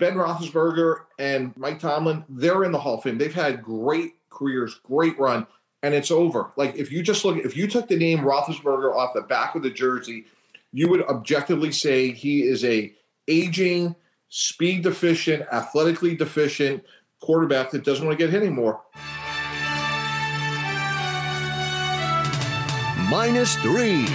Ben Roethlisberger and Mike Tomlin, they're in the Hall of Fame. They've had great careers, great run, and it's over. Like if you just look, if you took the name Roethlisberger off the back of the jersey, you would objectively say he is a aging, speed deficient, athletically deficient quarterback that doesn't want to get hit anymore. Minus three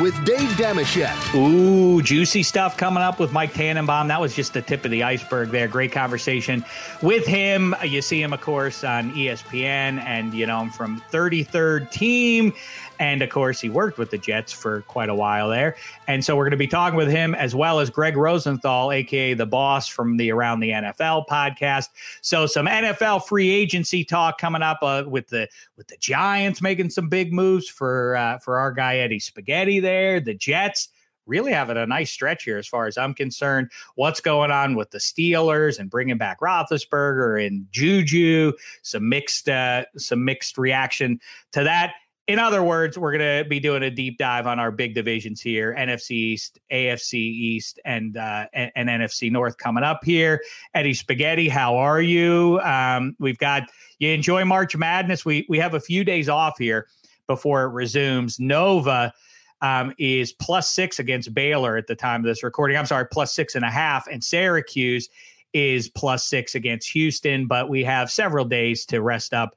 with Dave Dameshek. Ooh, juicy stuff coming up with Mike Tannenbaum. That was just the tip of the iceberg there. Great conversation with him. You see him, of course, on ESPN, and you know him from 33rd Team and of course, he worked with the Jets for quite a while there. And so we're going to be talking with him as well as Greg Rosenthal, aka the boss from the Around the NFL podcast. So some NFL free agency talk coming up uh, with the with the Giants making some big moves for uh, for our guy Eddie Spaghetti there. The Jets really having a nice stretch here as far as I'm concerned. What's going on with the Steelers and bringing back Roethlisberger and Juju? Some mixed, uh, some mixed reaction to that in other words, we're going to be doing a deep dive on our big divisions here: NFC East, AFC East, and uh, and, and, NFC North coming up here. Eddie Spaghetti, how are you? Um, we've got you enjoy March Madness. We we have a few days off here before it resumes. Nova um, is plus six against Baylor at the time of this recording. I'm sorry, plus six and a half, and Syracuse is plus six against Houston. But we have several days to rest up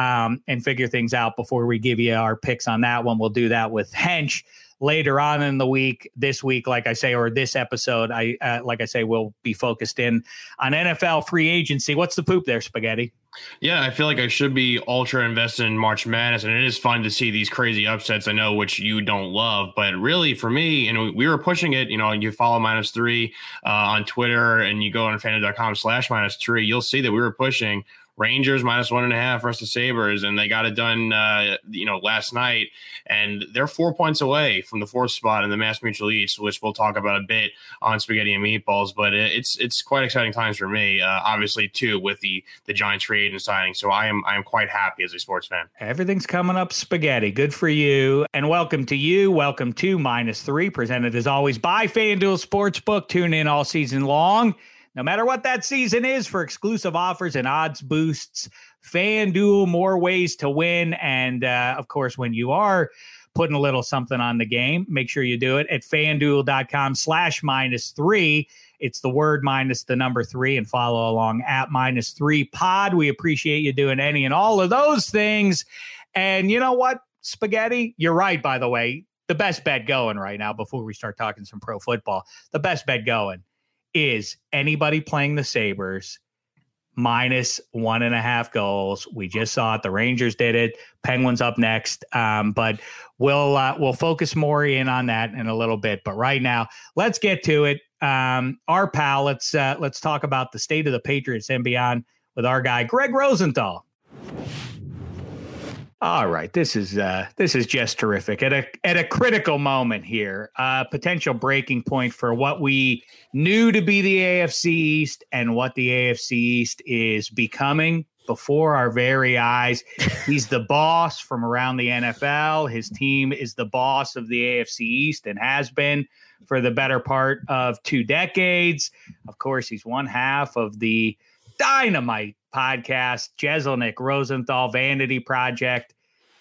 um, and figure things out before we give you our picks on that one. We'll do that with Hench later on in the week. This week, like I say, or this episode, I uh, like I say, we'll be focused in on NFL free agency. What's the poop there, Spaghetti? Yeah, I feel like I should be ultra invested in March Madness, and it is fun to see these crazy upsets. I know which you don't love, but really for me, and we were pushing it. You know, you follow minus three uh, on Twitter, and you go on fantasy.com slash minus three. You'll see that we were pushing Rangers minus one and a half versus Sabres, and they got it done, uh, you know, last night. And they're four points away from the fourth spot in the MassMutual East, which we'll talk about a bit on Spaghetti and Meatballs. But it's it's quite exciting times for me, uh, obviously too, with the the Giants free agent signing. So I am I am quite happy as a sports fan. Everything's coming up spaghetti. Good for you, and welcome to you. Welcome to minus three, presented as always by FanDuel Sportsbook. Tune in all season long no matter what that season is for exclusive offers and odds boosts. FanDuel, more ways to win. And uh, of course, when you are putting a little something on the game, make sure you do it at fanduel.com slash minus three. It's the word minus the number three and follow along at minus three pod. We appreciate you doing any and all of those things. And you know what, Spaghetti? You're right, by the way. The best bet going right now before we start talking some pro football, the best bet going is anybody playing the Sabres minus one and a half goals. We just saw it. The Rangers did it. Penguins up next. Um, but we'll uh, we'll focus more in on that in a little bit. But right now, let's get to it. Um, our pal, let's uh, let's talk about the state of the Patriots and beyond with our guy Greg Rosenthal. All right, this is uh, this is just terrific at a at a critical moment here. Uh, potential breaking point for what we knew to be the AFC East and what the AFC East is becoming before our very eyes. He's the boss from around the NFL. His team is the boss of the AFC East and has been for the better part of two decades. Of course, he's one half of the dynamite podcast, Jeselnik Rosenthal Vanity Project.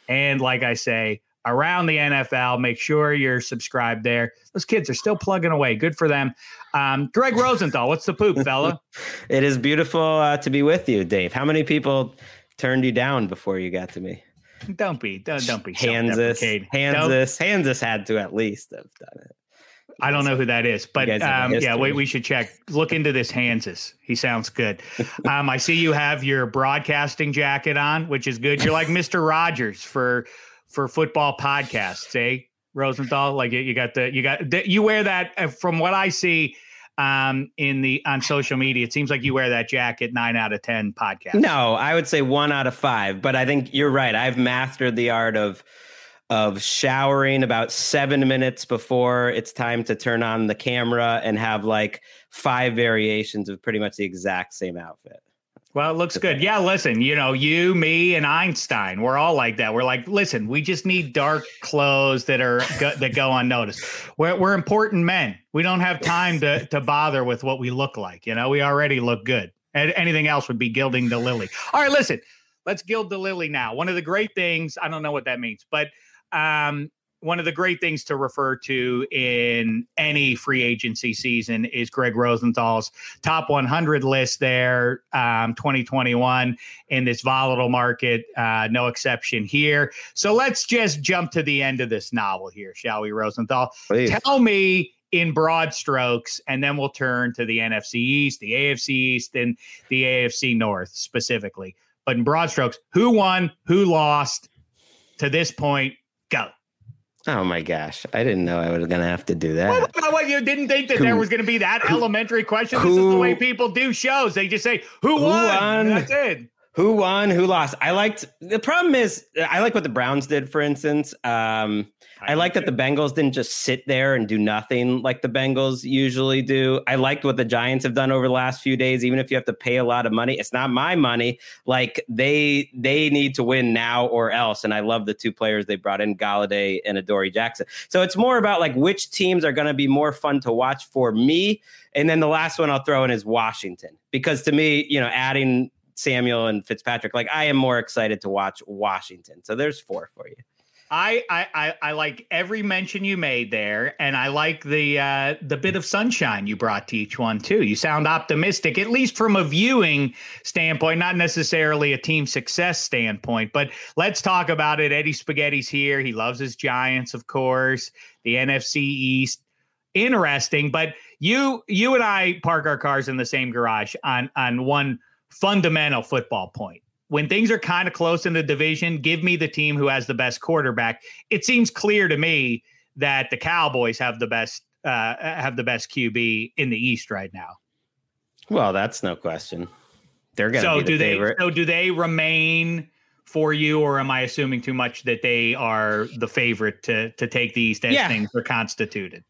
And like I say, around the NFL, make sure you're subscribed there. Those kids are still plugging away. Good for them. Um, Greg Rosenthal, what's the poop, fella? it is beautiful uh, to be with you, Dave. How many people turned you down before you got to me? Don't be, don't, don't be Kansas. Kansas. Kansas had to at least have done it. I don't know who that is, but um, yeah, wait, we should check. Look into this Hanses. He sounds good. um, I see you have your broadcasting jacket on, which is good. You're like Mister Rogers for for football podcasts, eh, Rosenthal? Like you got the you got you wear that. Uh, from what I see um, in the on social media, it seems like you wear that jacket nine out of ten podcast. No, I would say one out of five. But I think you're right. I've mastered the art of of showering about seven minutes before it's time to turn on the camera and have like five variations of pretty much the exact same outfit. Well, it looks good. Yeah, listen, you know, you, me, and Einstein, we're all like that. We're like, listen, we just need dark clothes that are go, that go unnoticed. We're we're important men. We don't have time to to bother with what we look like. You know, we already look good. And anything else would be gilding the lily. All right, listen, let's gild the lily now. One of the great things, I don't know what that means, but um, one of the great things to refer to in any free agency season is Greg Rosenthal's top 100 list there, um, 2021 in this volatile market. Uh, no exception here. So let's just jump to the end of this novel here, shall we, Rosenthal? Please. Tell me in broad strokes, and then we'll turn to the NFC East, the AFC East, and the AFC North specifically. But in broad strokes, who won, who lost to this point? Go. Oh my gosh. I didn't know I was going to have to do that. What, what, you didn't think that who, there was going to be that who, elementary question? This is the way people do shows. They just say, who, who won? won? That's it. Who won? Who lost? I liked the problem is I like what the Browns did, for instance. Um, I, I like that the Bengals didn't just sit there and do nothing like the Bengals usually do. I liked what the Giants have done over the last few days, even if you have to pay a lot of money. It's not my money. Like they they need to win now or else. And I love the two players they brought in, Golladay and Adoree Jackson. So it's more about like which teams are going to be more fun to watch for me. And then the last one I'll throw in is Washington because to me, you know, adding Samuel and Fitzpatrick, like I am more excited to watch Washington. So there's four for you. I, I I like every mention you made there, and I like the uh, the bit of sunshine you brought to each one too. You sound optimistic, at least from a viewing standpoint, not necessarily a team success standpoint. But let's talk about it. Eddie Spaghetti's here. He loves his Giants, of course. The NFC East, interesting. But you you and I park our cars in the same garage on on one fundamental football point when things are kind of close in the division, give me the team who has the best quarterback. It seems clear to me that the Cowboys have the best uh, have the best QB in the East right now. Well, that's no question. They're going to so do the favorite. they so do they remain for you, or am I assuming too much that they are the favorite to to take the East as yeah. things are constituted?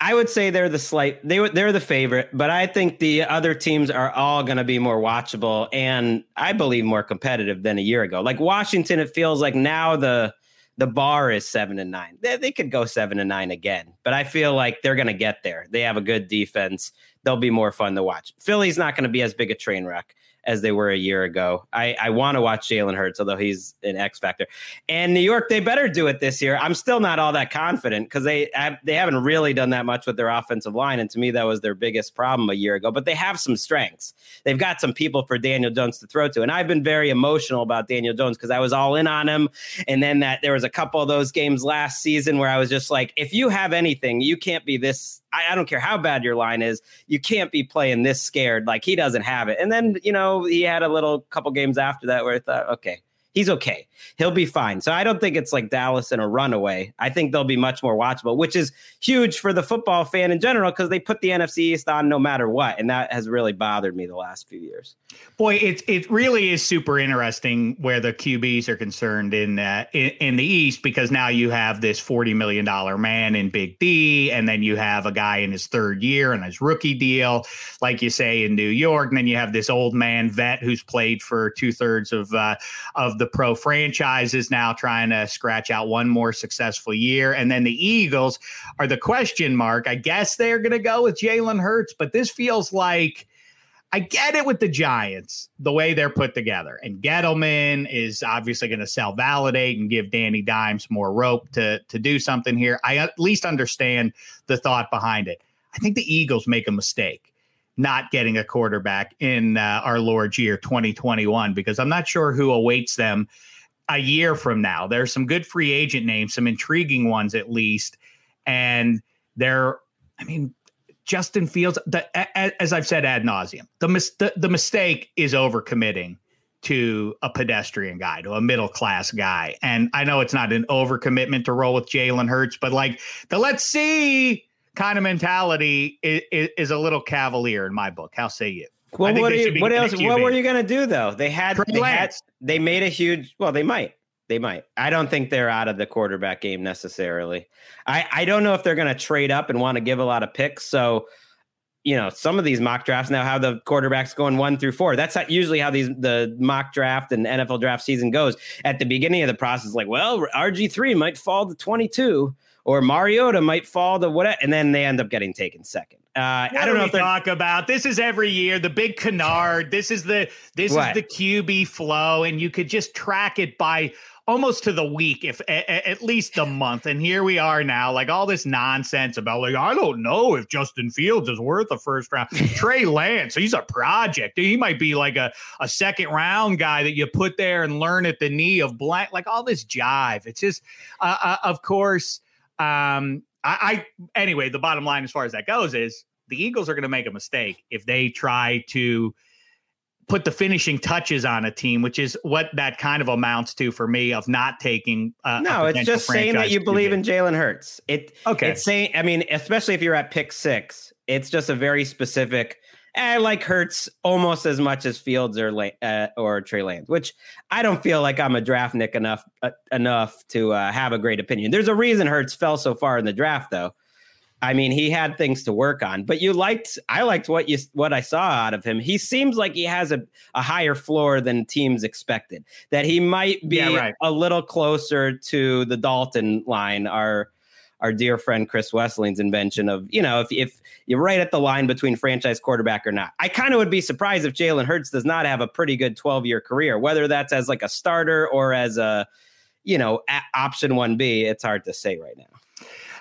I would say they're the slight they they're the favorite, but I think the other teams are all going to be more watchable and I believe more competitive than a year ago. Like Washington, it feels like now the the bar is seven and nine. They, they could go seven and nine again, but I feel like they're going to get there. They have a good defense. They'll be more fun to watch. Philly's not going to be as big a train wreck as they were a year ago. I, I want to watch Jalen Hurts, although he's an X factor. And New York, they better do it this year. I'm still not all that confident because they they haven't really done that much with their offensive line, and to me, that was their biggest problem a year ago. But they have some strengths. They've got some people for Daniel Jones to throw to, and I've been very emotional about Daniel Jones because I was all in on him, and then that there was a couple of those games last season where I was just like, if you have anything, you can't be this I, I, don't care how bad your line is, you can't be playing this scared. Like he doesn't have it. And then, you know, he had a little couple games after that where I thought, okay, he's okay. He'll be fine. So I don't think it's like Dallas in a runaway. I think they'll be much more watchable, which is huge for the football fan in general because they put the NFC East on no matter what, and that has really bothered me the last few years. Boy, it it really is super interesting where the QBs are concerned in in, in the East because now you have this forty million dollar man in Big D, and then you have a guy in his third year and his rookie deal, like you say in New York, and then you have this old man vet who's played for two thirds of uh, of the the pro franchises now trying to scratch out one more successful year. And then the Eagles are the question mark. I guess they're going to go with Jalen Hurts, but this feels like. I get it with the Giants, the way they're put together. And Gettleman is obviously going to sell validate and give Danny Dimes more rope to, to do something here. I at least understand the thought behind it. I think the Eagles make a mistake not getting a quarterback in uh, our Lord's year 2021 because I'm not sure who awaits them a year from now. There's some good free agent names, some intriguing ones at least, and they're, I mean, Justin Fields. The, as I've said ad nauseum, the, the the mistake is overcommitting to a pedestrian guy, to a middle class guy, and I know it's not an overcommitment to roll with Jalen Hurts, but like the let's see kind of mentality is, is, a little cavalier in my book. How say you? Well, what, you, what else? What were you going to do though? They had, they had, they made a huge. Well, they might. They might. I don't think they're out of the quarterback game necessarily. I I don't know if they're going to trade up and want to give a lot of picks. So you know, some of these mock drafts now have the quarterbacks going one through four. That's how, usually how these the mock draft and NFL draft season goes. At the beginning of the process, like, well, RG three might fall to twenty two, or Mariota might fall to what, and then they end up getting taken second. Uh, I don't know if they talk about this is every year the big canard. This is the this what? is the QB flow, and you could just track it by almost to the week, if a, at least the month. And here we are now, like all this nonsense about like I don't know if Justin Fields is worth a first round. Trey Lance, he's a project. He might be like a, a second round guy that you put there and learn at the knee of blank. Like all this jive. It's just, uh, uh, of course. Um, I, I anyway. The bottom line, as far as that goes, is the Eagles are going to make a mistake if they try to put the finishing touches on a team, which is what that kind of amounts to for me of not taking. Uh, no, it's just saying that you believe in Jalen Hurts. It okay. It's saying, I mean, especially if you're at pick six, it's just a very specific. I like Hurts almost as much as Fields or uh, or Trey Lance, which I don't feel like I'm a draft nick enough uh, enough to uh, have a great opinion. There's a reason Hurts fell so far in the draft, though. I mean, he had things to work on, but you liked, I liked what you, what I saw out of him. He seems like he has a, a higher floor than teams expected, that he might be yeah, right. a little closer to the Dalton line, our, our dear friend Chris Wesseling's invention of, you know, if, if you're right at the line between franchise quarterback or not. I kind of would be surprised if Jalen Hurts does not have a pretty good 12 year career, whether that's as like a starter or as a, you know, option 1B. It's hard to say right now.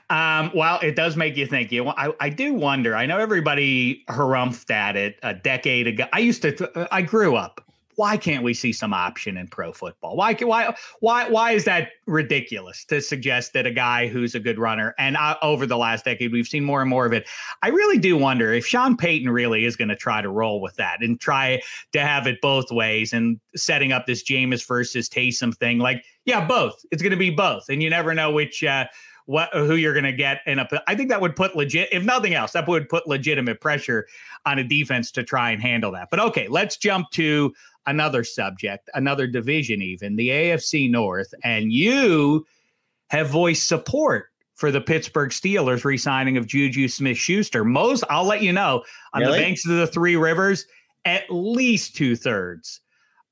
Um, well, it does make you think. You, I, I do wonder. I know everybody harumphed at it a decade ago. I used to. I grew up. Why can't we see some option in pro football? Why? Why? Why? Why is that ridiculous to suggest that a guy who's a good runner and uh, over the last decade we've seen more and more of it? I really do wonder if Sean Payton really is going to try to roll with that and try to have it both ways and setting up this Jameis versus Taysom thing. Like, yeah, both. It's going to be both, and you never know which. Uh, what who you're going to get in a I think that would put legit if nothing else that would put legitimate pressure on a defense to try and handle that. But okay, let's jump to another subject, another division even, the AFC North and you have voiced support for the Pittsburgh Steelers re-signing of Juju Smith-Schuster. Most I'll let you know on really? the banks of the Three Rivers at least two-thirds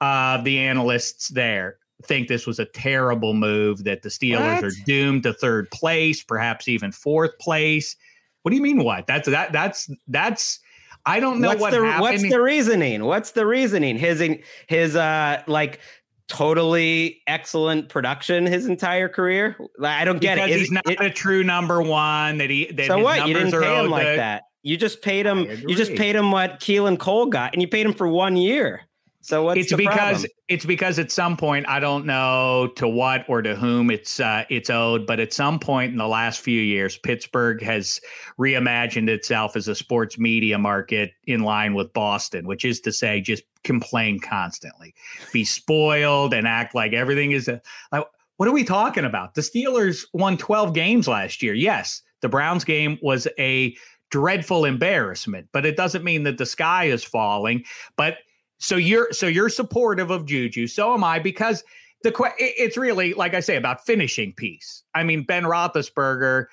of the analysts there think this was a terrible move, that the Steelers what? are doomed to third place, perhaps even fourth place. What do you mean what? That's that that's that's I don't know what's what the, happened. What's the reasoning? What's the reasoning? His his uh like totally excellent production his entire career. I don't get because it. He's not it, a true number one. That he that so what? You didn't pay him like that. You just paid him. You just paid him what Keelan Cole got, and you paid him for one year. So what's it's because problem? it's because at some point I don't know to what or to whom it's uh, it's owed, but at some point in the last few years, Pittsburgh has reimagined itself as a sports media market in line with Boston, which is to say, just complain constantly, be spoiled, and act like everything is a. Like, what are we talking about? The Steelers won 12 games last year. Yes, the Browns game was a dreadful embarrassment, but it doesn't mean that the sky is falling. But so you're so you're supportive of Juju. So am I because the it's really like I say about finishing piece. I mean Ben Roethlisberger.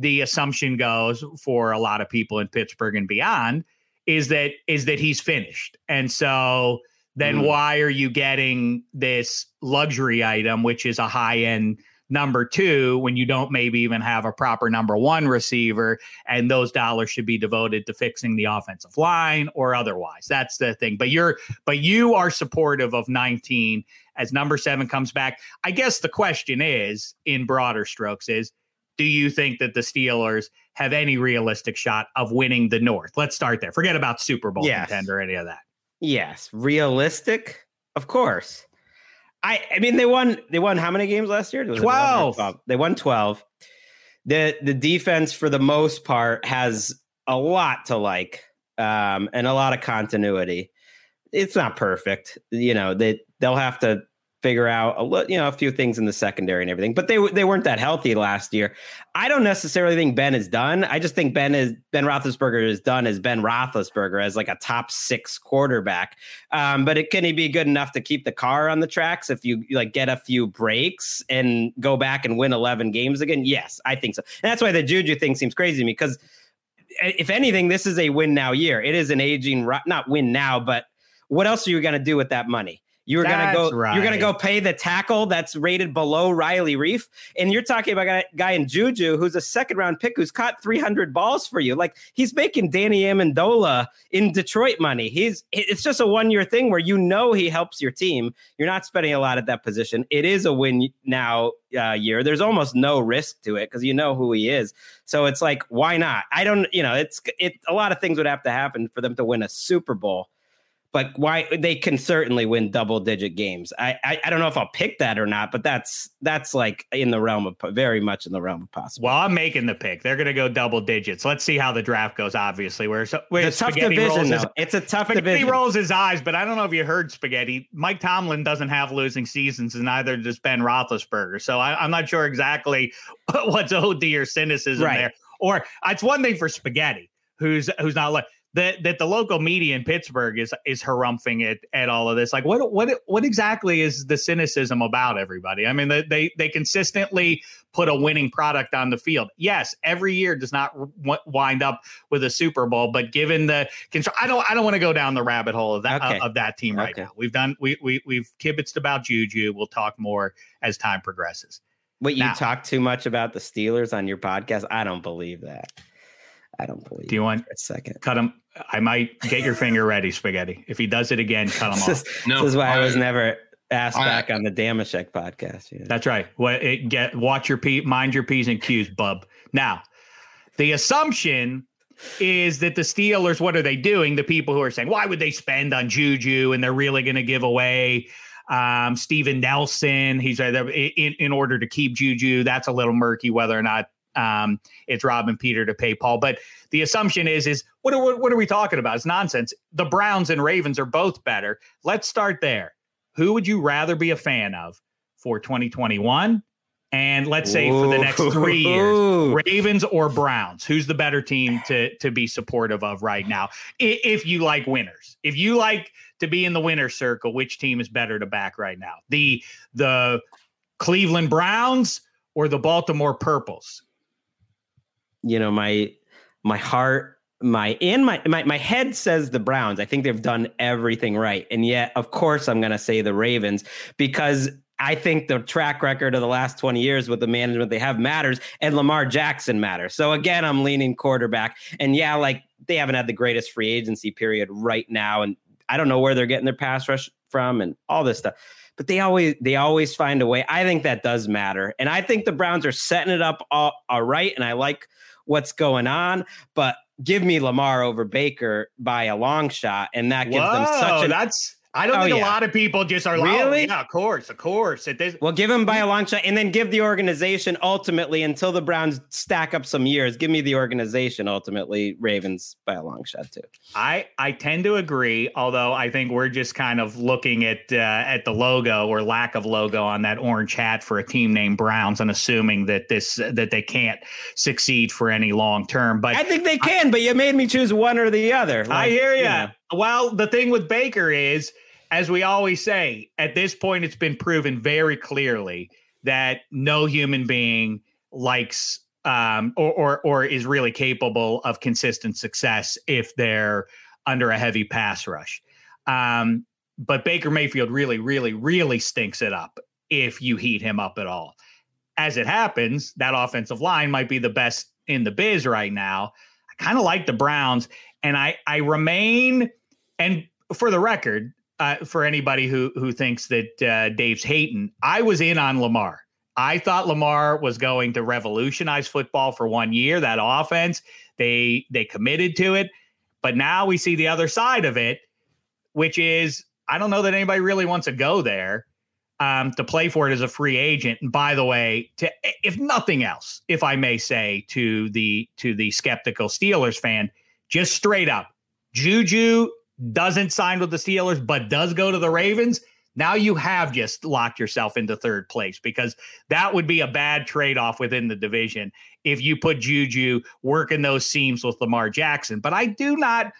The assumption goes for a lot of people in Pittsburgh and beyond is that is that he's finished, and so then mm. why are you getting this luxury item, which is a high end number two when you don't maybe even have a proper number one receiver and those dollars should be devoted to fixing the offensive line or otherwise. That's the thing. But you're but you are supportive of 19 as number seven comes back. I guess the question is in broader strokes is do you think that the steelers have any realistic shot of winning the north? Let's start there. Forget about super bowl yes. contender or any of that. Yes. Realistic? Of course I I mean they won they won how many games last year? 12. 12. They won 12. The the defense for the most part has a lot to like um, and a lot of continuity. It's not perfect. You know, they they'll have to figure out a you know a few things in the secondary and everything. But they they weren't that healthy last year. I don't necessarily think Ben is done. I just think Ben is Ben Roethlisberger is done as Ben Roethlisberger as like a top six quarterback. Um, but it, can he be good enough to keep the car on the tracks if you like get a few breaks and go back and win eleven games again? Yes, I think so. And that's why the Juju thing seems crazy to me because if anything, this is a win now year. It is an aging, not win now, but what else are you going to do with that money? You're gonna go. Right. You're gonna go pay the tackle that's rated below Riley Reiff, and you're talking about a guy in Juju who's a second round pick who's caught 300 balls for you. Like he's making Danny Amendola in Detroit money. He's. It's just a one year thing where you know he helps your team. You're not spending a lot at that position. It is a win now uh, year. There's almost no risk to it because you know who he is. So it's like, why not? I don't. You know, it's it. A lot of things would have to happen for them to win a Super Bowl but why they can certainly win double digit games. I, I, I don't know if I'll pick that or not, but that's that's like in the realm of very much in the realm of possible. Well, I'm making the pick. They're going to go double digits. Let's see how the draft goes. Obviously, where so where tough division. His, it's a tough spaghetti division. rolls his eyes, but I don't know if you heard spaghetti. Mike Tomlin doesn't have losing seasons, and neither does Ben Roethlisberger. So I, am not sure exactly what's owed to your cynicism right. there. Or it's one thing for spaghetti, who's who's not like that that the local media in Pittsburgh is is harumphing at, at all of this. Like, what what what exactly is the cynicism about everybody? I mean, they they consistently put a winning product on the field. Yes, every year does not w- wind up with a Super Bowl, but given the control, I don't I don't want to go down the rabbit hole of that okay. uh, of that team right okay. now. We've done we we we've kibitzed about Juju. We'll talk more as time progresses. Wait, you talk too much about the Steelers on your podcast? I don't believe that. I don't believe. Do you want a second? Cut him. I might get your finger ready, spaghetti. If he does it again, cut him this off. no, this is why I, I was never asked I, back on the Dameshek podcast. Yeah. That's right. What it get watch your p mind your p's and q's, bub. Now, the assumption is that the Steelers, what are they doing? The people who are saying, why would they spend on Juju and they're really going to give away um, Steven Nelson? He's in, in order to keep Juju. That's a little murky whether or not um, it's Rob and Peter to pay Paul. But the assumption is is what are, what are we talking about? It's nonsense. The Browns and Ravens are both better. Let's start there. Who would you rather be a fan of for 2021? And let's say for the next three years, Ravens or Browns, who's the better team to to be supportive of right now? If you like winners, if you like to be in the winner circle, which team is better to back right now? The the Cleveland Browns or the Baltimore Purples? You know, my my heart, my in my my my head says the Browns. I think they've done everything right. And yet, of course, I'm gonna say the Ravens because I think the track record of the last 20 years with the management they have matters, and Lamar Jackson matters. So again, I'm leaning quarterback. And yeah, like they haven't had the greatest free agency period right now. And I don't know where they're getting their pass rush from and all this stuff. But they always they always find a way. I think that does matter. And I think the Browns are setting it up all, all right. And I like what's going on, but give me Lamar over Baker by a long shot, and that gives Whoa, them such a that's I don't oh, think yeah. a lot of people just are really. Like, oh, yeah, of course, of course. Well, give him by a long shot, and then give the organization ultimately until the Browns stack up some years. Give me the organization ultimately. Ravens by a long shot too. I I tend to agree, although I think we're just kind of looking at uh, at the logo or lack of logo on that orange hat for a team named Browns and assuming that this that they can't succeed for any long term. But I think they can. I, but you made me choose one or the other. Like, I hear you. you know. Well, the thing with Baker is, as we always say, at this point, it's been proven very clearly that no human being likes um, or, or or is really capable of consistent success if they're under a heavy pass rush. Um, but Baker Mayfield really, really, really stinks it up if you heat him up at all. As it happens, that offensive line might be the best in the biz right now. I kind of like the Browns, and I I remain and for the record, uh, for anybody who who thinks that uh, Dave's hating, I was in on Lamar. I thought Lamar was going to revolutionize football for one year. That offense, they they committed to it, but now we see the other side of it, which is I don't know that anybody really wants to go there um, to play for it as a free agent. And by the way, to if nothing else, if I may say to the to the skeptical Steelers fan, just straight up, Juju doesn't sign with the Steelers, but does go to the Ravens, now you have just locked yourself into third place because that would be a bad trade off within the division if you put Juju working those seams with Lamar Jackson. But I do not,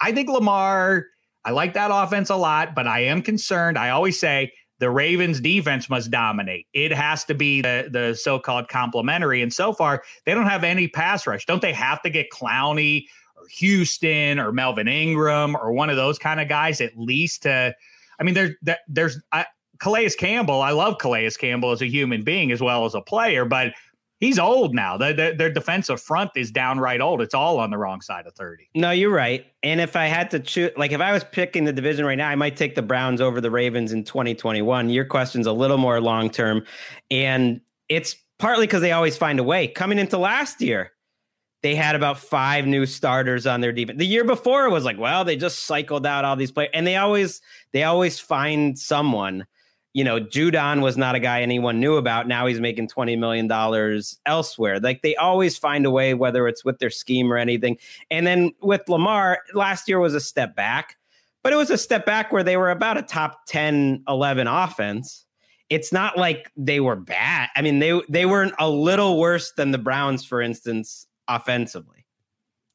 I think Lamar, I like that offense a lot, but I am concerned. I always say the Ravens defense must dominate. It has to be the, the so-called complementary. And so far, they don't have any pass rush. Don't they have to get Clowney or Houston or Melvin Ingram or one of those kind of guys at least to I mean, there's there's I, Calais Campbell. I love Calais Campbell as a human being as well as a player, but he's old now. The, the, their defensive front is downright old. It's all on the wrong side of 30. No, you're right. And if I had to choose, like if I was picking the division right now, I might take the Browns over the Ravens in 2021. Your question's a little more long term. And it's partly because they always find a way. Coming into last year, they had about five new starters on their defense. The year before it was like, well, they just cycled out all these players. And they always they always find someone you know, Judon was not a guy anyone knew about. Now he's making $20 million elsewhere. Like they always find a way, whether it's with their scheme or anything. And then with Lamar, last year was a step back, but it was a step back where they were about a top 10, 11 offense. It's not like they were bad. I mean, they they weren't a little worse than the Browns, for instance, offensively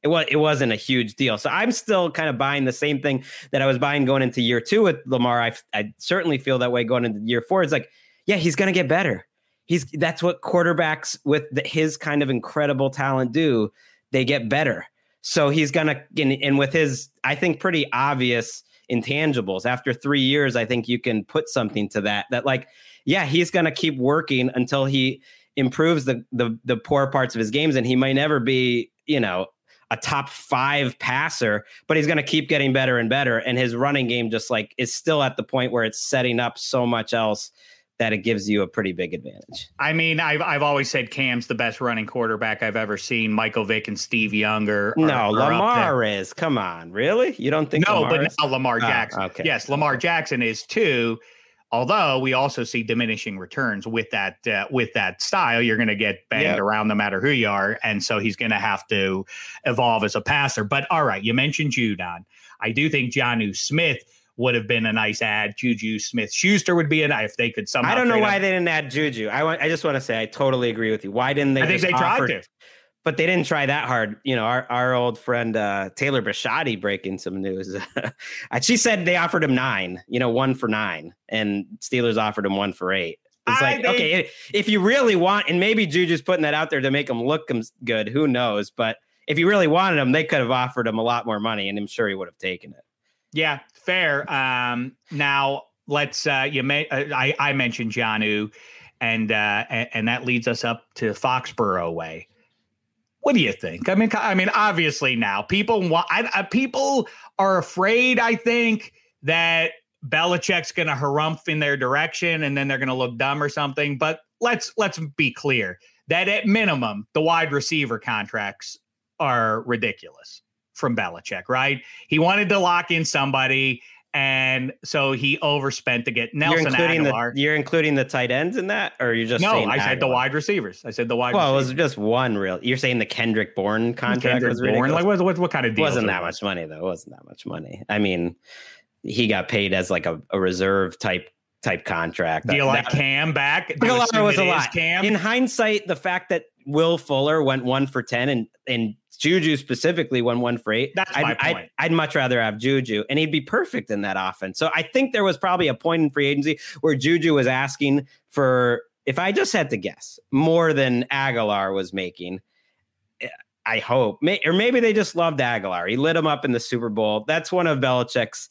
it was it wasn't a huge deal. So I'm still kind of buying the same thing that I was buying going into year two with Lamar. I I certainly feel that way going into year four. It's like, yeah, he's going to get better. He's that's what quarterbacks with the, his kind of incredible talent do. They get better. So he's going to and, and with his I think pretty obvious intangibles after 3 years I think you can put something to that that like yeah, he's going to keep working until he improves the the the poor parts of his games and he might never be, you know, a top five passer, but he's going to keep getting better and better. And his running game just like is still at the point where it's setting up so much else that it gives you a pretty big advantage. I mean, I've I've always said Cam's the best running quarterback I've ever seen. Michael Vick and Steve Younger. Are, no, Lamar is. Come on, really? You don't think? No, Lamar but is? now Lamar Oh, Jackson. okay. Yes, Lamar Jackson is too. Although we also see diminishing returns with that uh, with that style, you're going to get banged Yep. around no matter who you are, and so he's going to have to evolve as a passer. But all right, you mentioned Judon. I do think Jonnu Smith would have been a nice ad. Juju Smith Schuster would be an if they could somehow. I don't know why they didn't add Juju. I want. I just want to say I totally agree with you. Why didn't they? I think they tried to. But they didn't try that hard. You know, our, our old friend uh, Taylor Bishotti breaking some news. She said they offered him nine, you know, one for nine, and Steelers offered him one for eight. It's I like, okay, if you really want, and maybe Juju's putting that out there to make him look good, who knows? But if you really wanted him, they could have offered him a lot more money, and I'm sure he would have taken it. Yeah, fair. Um, now let's. Uh, you may. Uh, I I mentioned Jonnu, and uh, and, and that leads us up to Foxborough way. What do you think? I mean, I mean, obviously now people want. I, I, people are afraid. I think that Belichick's going to harumph in their direction, and then they're going to look dumb or something. But let's let's be clear that at minimum, the wide receiver contracts are ridiculous from Belichick. Right? He wanted to lock in somebody, and so he overspent to get Nelson you're including Agholor. the you're including the tight ends in that, or you're just no, saying I said the wide receivers. I said the wide. Well, it was just one real. You're saying the Kendrick Bourne contract Kendrick was Bourne. Like what, what, what kind of It deal? wasn't that much money though. It wasn't that much money. I mean, he got paid as like a, a reserve type type contract. Do you like that- Cam back? Agholor was a lot. Cam. In hindsight, the fact that Will Fuller went one for ten and and Juju specifically won one for eight. That's I'd, my I'd- point. I'd, much rather have Juju, and he'd be perfect in that offense. So I think there was probably a point in free agency where Juju was asking for, if I just had to guess, more than Agholor was making. Eh, I hope, May, or maybe they just loved Agholor. He lit him up in the Super Bowl. That's one of Belichick's,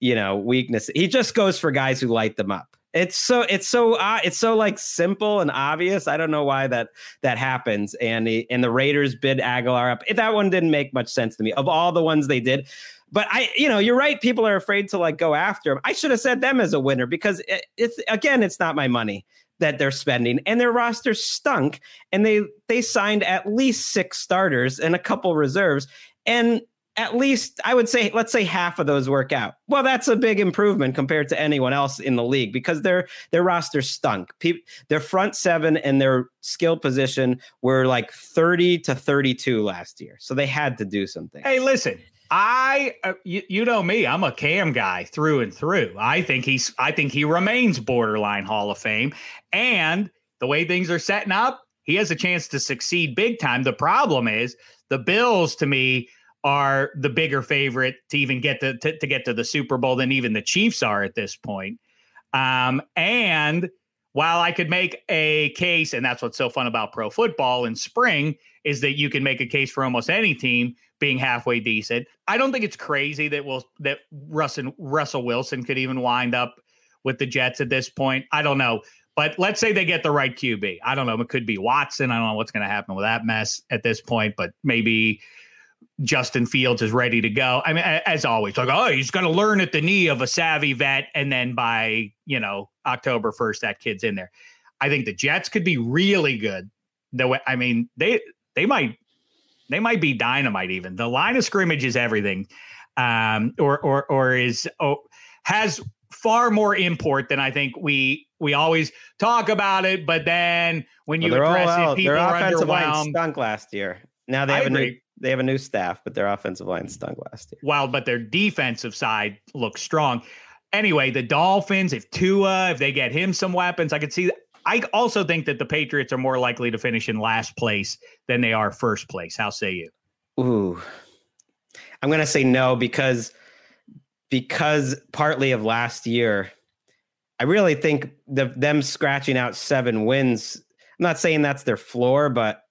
you know, weaknesses. He just goes for guys who light them up. It's so it's so uh, it's so like simple and obvious. I don't know why that that happens. And the and the Raiders bid Agholor up. That one didn't make much sense to me. Of all the ones they did, but I, you know, you're right. People are afraid to like go after him. I should have said them as a winner because it, it's again, it's not my money that they're spending, and their roster stunk. And they they signed at least six starters and a couple reserves, and at least I would say, let's say half of those work out. Well, that's a big improvement compared to anyone else in the league because their their roster stunk. Pe- their front seven and their skill position were like 30 to 32 last year. So they had to do something. Hey, listen, I uh, you, you know me, I'm a Cam guy through and through. I think he's I think he remains borderline Hall of Fame and the way things are setting up, he has a chance to succeed big time. The problem is the Bills to me are the bigger favorite to even get to, to, to get to the Super Bowl than even the Chiefs are at this point. Um, and while I could make a case, and that's what's so fun about pro football in spring, is that you can make a case for almost any team being halfway decent. I don't think it's crazy that will that Russell Russell Wilson could even wind up with the Jets at this point. I don't know. But let's say they get the right QB. I don't know. It could be Watson. I don't know what's going to happen with that mess at this point, but maybe Justin Fields is ready to go. I mean, as always, like, oh, he's going to learn at the knee of a savvy vet. And then by, you know, October 1st, that kid's in there. I think the Jets could be really good. The way, I mean, they, they might, they might be dynamite even. The line of scrimmage is everything. Um, or, or, or is, oh, has far more import than I think we, we always talk about it. But then when you well, address it, people their are offensive line underwhelmed. stunk last year. Now they have a new. They have a new staff, but their offensive line stunk last year. Well, but their defensive side looks strong. Anyway, the Dolphins, if Tua, if they get him some weapons, I could see that. I also think that the Patriots are more likely to finish in last place than they are first place. How say you? Ooh. I'm gonna say no because because partly of last year, I really think the them scratching out seven wins. I'm not saying that's their floor, but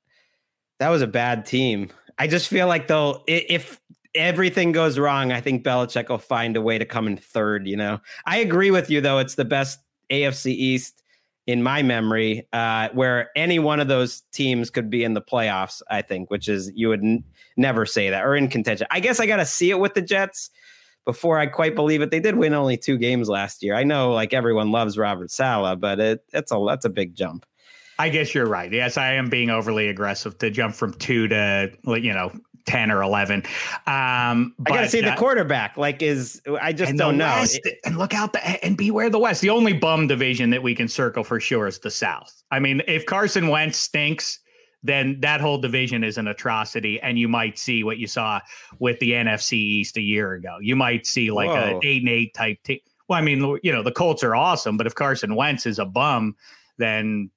that was a bad team. I just feel like they'll if everything goes wrong, I think Belichick will find a way to come in third. You know, I agree with you though. It's the best AFC East in my memory, uh, where any one of those teams could be in the playoffs. I think, which is you would n- never say that or in contention. I guess I got to see it with the Jets before I quite believe it. They did win only two games last year. I know, like everyone loves Robert Saleh, but it it's a that's a big jump. I guess you're right. Yes, I am being overly aggressive to jump from two to you know ten or eleven. Um, I got to but, see the uh, quarterback. Like, is I just don't know. West, and look out the and beware the West. The only bum division that we can circle for sure is the South. I mean, if Carson Wentz stinks, then that whole division is an atrocity, and you might see what you saw with the NFC East a year ago. You might see like Whoa. a eight and eight type team. Well, I mean, you know, the Colts are awesome, but if Carson Wentz is a bum, then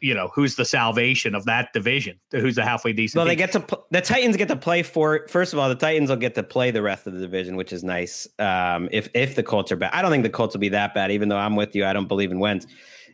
you know who's the salvation of that division? Who's the halfway decent? Well, they team? get to pl- the Titans get to play for. First of all, the Titans will get to play the rest of the division, which is nice. Um, if if the Colts are bad, I don't think the Colts will be that bad. Even though I'm with you, I don't believe in wins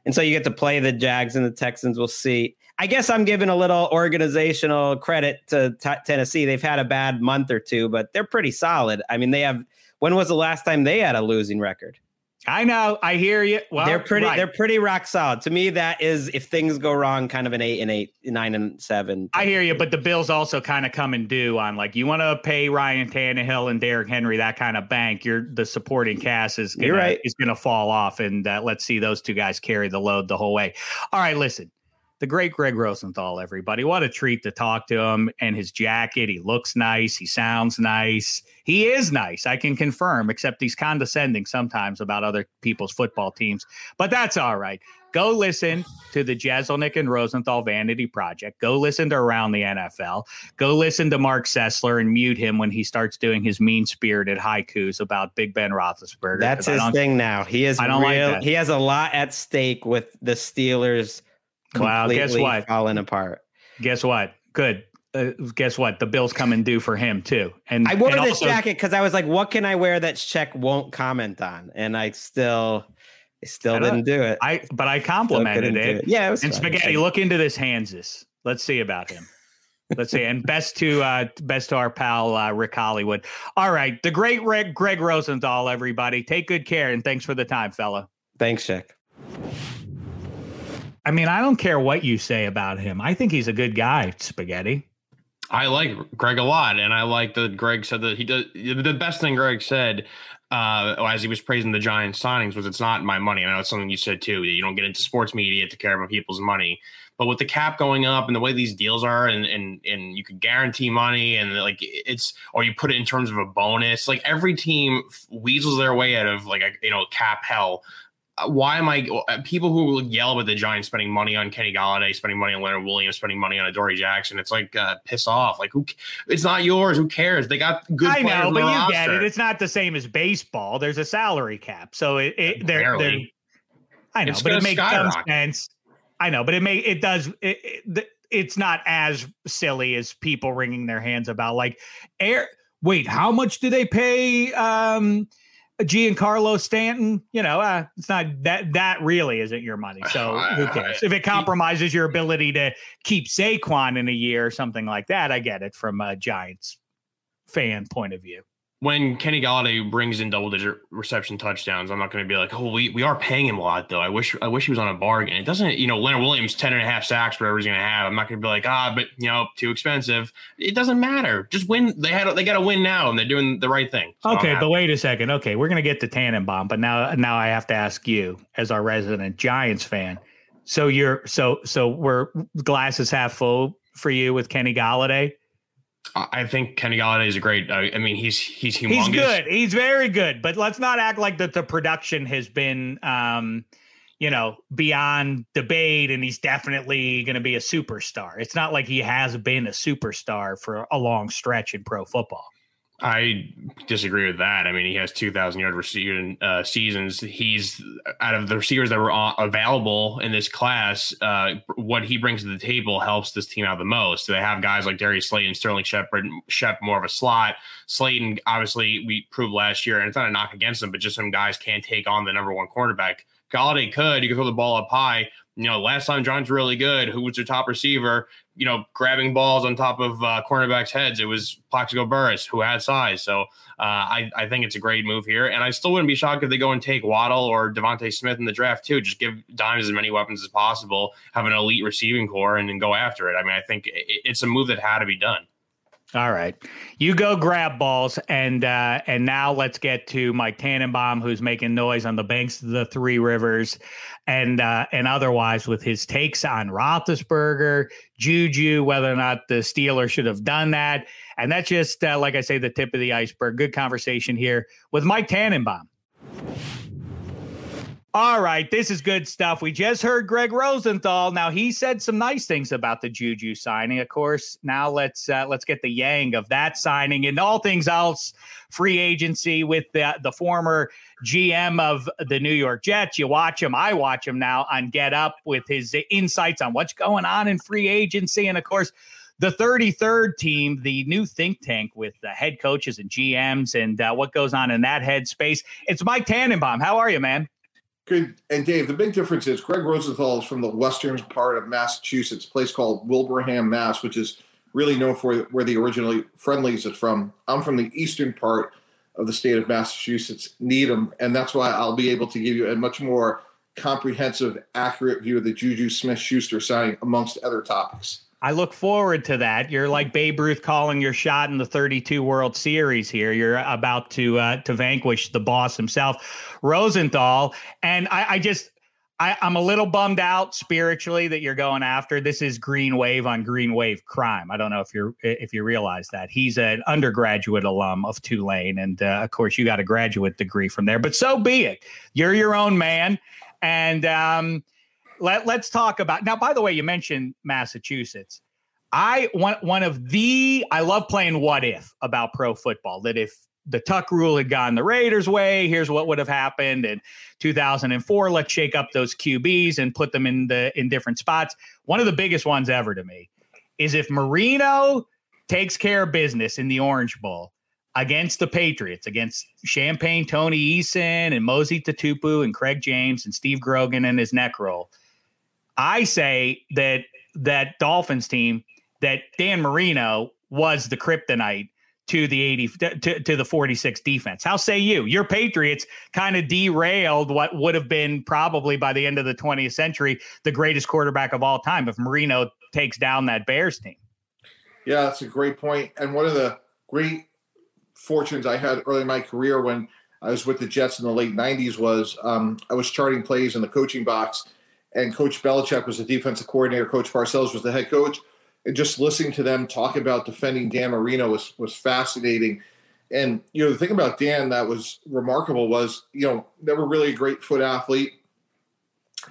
and so you get to play the Jags and the Texans. We'll see. I guess I'm giving a little organizational credit to t- Tennessee. They've had a bad month or two, but they're pretty solid. I mean, they have. When was the last time they had a losing record? I know. I hear you. Well, they're pretty. right. They're pretty rock solid. To me, that is if things go wrong, kind of an eight and eight, nine and seven. I hear you, but the Bills also kind of come and do on like you want to pay Ryan Tannehill and Derrick Henry that kind of bank. You're the supporting cast is gonna, You're right. is going to fall off, and uh, let's see those two guys carry the load the whole way. All right, listen, the great Greg Rosenthal, everybody, what a treat to talk to him and his jacket. He looks nice, he sounds nice, he is nice. I can confirm, except he's condescending sometimes about other people's football teams, but that's all right. Go listen to the Jeselnik and Rosenthal Vanity Project. Go listen to Around the NFL. Go listen to Marc Sessler and mute him when he starts doing his mean spirited haikus about Big Ben Roethlisberger. That's his thing now. He is I don't like that. he has a lot at stake with the Steelers. Well, guess what? Falling apart. Guess what? Good. Uh, guess what? The Bills come and do for him too. And I wore and this also- jacket because I was like, "What can I wear that Check won't comment on?" And I still, I still I didn't do it. I but I complimented couldn't it. Yeah, it And fine. spaghetti, look into this Hanses. Let's see about him. Let's see. And best to uh best to our pal uh, Rick Hollywood. All right, the great Rick, Greg Rosenthal. Everybody, take good care and thanks for the time, fella. Thanks, Check. I mean, I don't care what you say about him. I think he's a good guy, Spaghetti. I like Greg a lot, and I like that Greg said that he does the best thing Greg said uh, as he was praising the Giants signings was it's not my money. I know it's something you said too. You don't get into sports media to care about people's money, but with the cap going up and the way these deals are, and and and you could guarantee money, and like it's or you put it in terms of a bonus. Like every team weasels their way out of like a you know cap hell why am I uh, people who yell about the Giants spending money on Kenny Golladay, spending money on Leonard Williams, spending money on Adoree Jackson? It's like uh, piss off. Like who? It's not yours. Who cares? They got good. I know, but you roster. get it. It's not the same as baseball. There's a salary cap, so it, it they're, they're I know, It's but it makes some sense. I know, but it may it does. It, it, it's not as silly as people wringing their hands about like air. Wait, how much do they pay um, Giancarlo Stanton, you know, uh, it's not that that really isn't your money. So who cares? If it compromises your ability to keep Saquon in a year or something like that, I get it from a Giants fan point of view when Kenny Golladay brings in double digit reception touchdowns, I'm not going to be like, oh, we, we are paying him a lot though. I wish I wish he was on a bargain. It doesn't, you know, Leonard Williams 10 and a half sacks, whatever he's going to have. I'm not going to be like, ah, but you know, too expensive. It doesn't matter. Just win. They had they got to win now, and they're doing the right thing. So okay, but wait a second. Okay, we're going to get to Tannenbaum, but now now I have to ask you as our resident Giants fan. So you're so so we're glasses half full for you with Kenny Golladay. I think Kenny Golladay is a great. I mean, he's he's humongous. He's good. He's very good. But let's not act like that. The production has been, um, you know, beyond debate, and he's definitely going to be a superstar. It's not like he has been a superstar for a long stretch in pro football. I disagree with that. I mean, he has 2,000 yard receiving uh, seasons. He's out of the receivers that were available in this class. Uh, what he brings to the table helps this team out the most. They have guys like Darius Slayton, Sterling Shepard, Shep more of a slot. Slayton, obviously, we proved last year, and it's not a knock against him, but just some guys can't take on the number one cornerback. Golladay could. You can throw the ball up high. You know, last time John's really good. Who was your top receiver? You know, grabbing balls on top of uh, cornerbacks' heads. It was Plaxico Burress who had size. So uh, I, I think it's a great move here. And I still wouldn't be shocked if they go and take Waddle or DeVonta Smith in the draft too. Just give Dimes as many weapons as possible, have an elite receiving corps, and then go after it. I mean, I think it, it's a move that had to be done. All right, you go grab balls, and uh, and now let's get to Mike Tannenbaum, who's making noise on the banks of the Three Rivers, and uh, and otherwise with his takes on Roethlisberger, Juju, whether or not the Steelers should have done that, and that's just uh, like I say, the tip of the iceberg. Good conversation here with Mike Tannenbaum. All right, this is good stuff. We just heard Greg Rosenthal. Now he said some nice things about the Juju signing. Of course, now let's uh, let's get the yang of that signing and all things else. Free agency with the the former GM of the New York Jets. You watch him. I watch him now on Get Up with his insights on what's going on in free agency, and of course. The 33rd team, the new think tank with the head coaches and GMs and uh, what goes on in that headspace. It's Mike Tannenbaum. How are you, man? Good. And Dave, the big difference is Greg Rosenthal is from the western part of Massachusetts, place called Wilbraham, Mass, which is really known for where the originally Friendlies is from. I'm from the eastern part of the state of Massachusetts, Needham, and that's why I'll be able to give you a much more comprehensive, accurate view of the Juju Smith Schuster signing, amongst other topics. I look forward to that. You're like Babe Ruth calling your shot in the 32 World Series here. You're about to uh, to vanquish the boss himself, Rosenthal. And I, I just I, am a little bummed out spiritually that you're going after. This is green wave on green wave crime. I don't know if you're if you realize that he's an undergraduate alum of Tulane, and uh, of course you got a graduate degree from there. But so be it. You're your own man, and um, let, let's talk about now. By the way, you mentioned Massachusetts. I one one of the I love playing what if about pro football. That if the Tuck rule had gone the Raiders' way, here's what would have happened in 2004. Let's shake up those QBs and put them in the in different spots. One of the biggest ones ever to me is if Marino takes care of business in the Orange Bowl against the Patriots, against Champagne Tony Eason and Mosi Tatupu and Craig James and Steve Grogan and his neck roll. I say that that Dolphins team that Dan Marino was the kryptonite to the 80 to, to the 46 defense. How say you? Your Patriots kind of derailed what would have been probably by the end of the 20th century the greatest quarterback of all time if Marino takes down that Bears team. Yeah, that's a great point. And one of the great fortunes I had early in my career when I was with the Jets in the late 90s was um, I was charting plays in the coaching box and Coach Belichick was the defensive coordinator. Coach Parcells was the head coach. And just listening to them talk about defending Dan Marino was was fascinating. And you know the thing about Dan that was remarkable was you know never really a great foot athlete,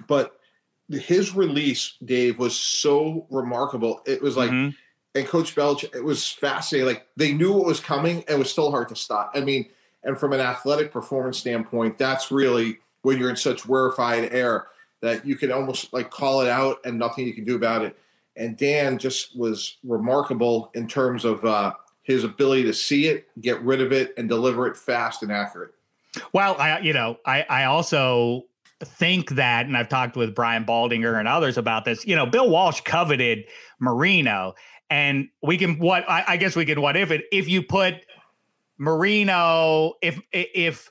but his release, Dave, was so remarkable. It was like, mm-hmm. and Coach Belichick, it was fascinating. Like they knew what was coming, and it was still hard to stop. I mean, and from an athletic performance standpoint, that's really when you're in such rarefied air that you can almost like call it out and nothing you can do about it. And Dan just was remarkable in terms of uh, his ability to see it, get rid of it, and deliver it fast and accurate. Well, I you know, I I also think that, and I've talked with Brian Baldinger and others about this. You know, Bill Walsh coveted Marino, and we can what I, I guess we can what if it if you put Marino if if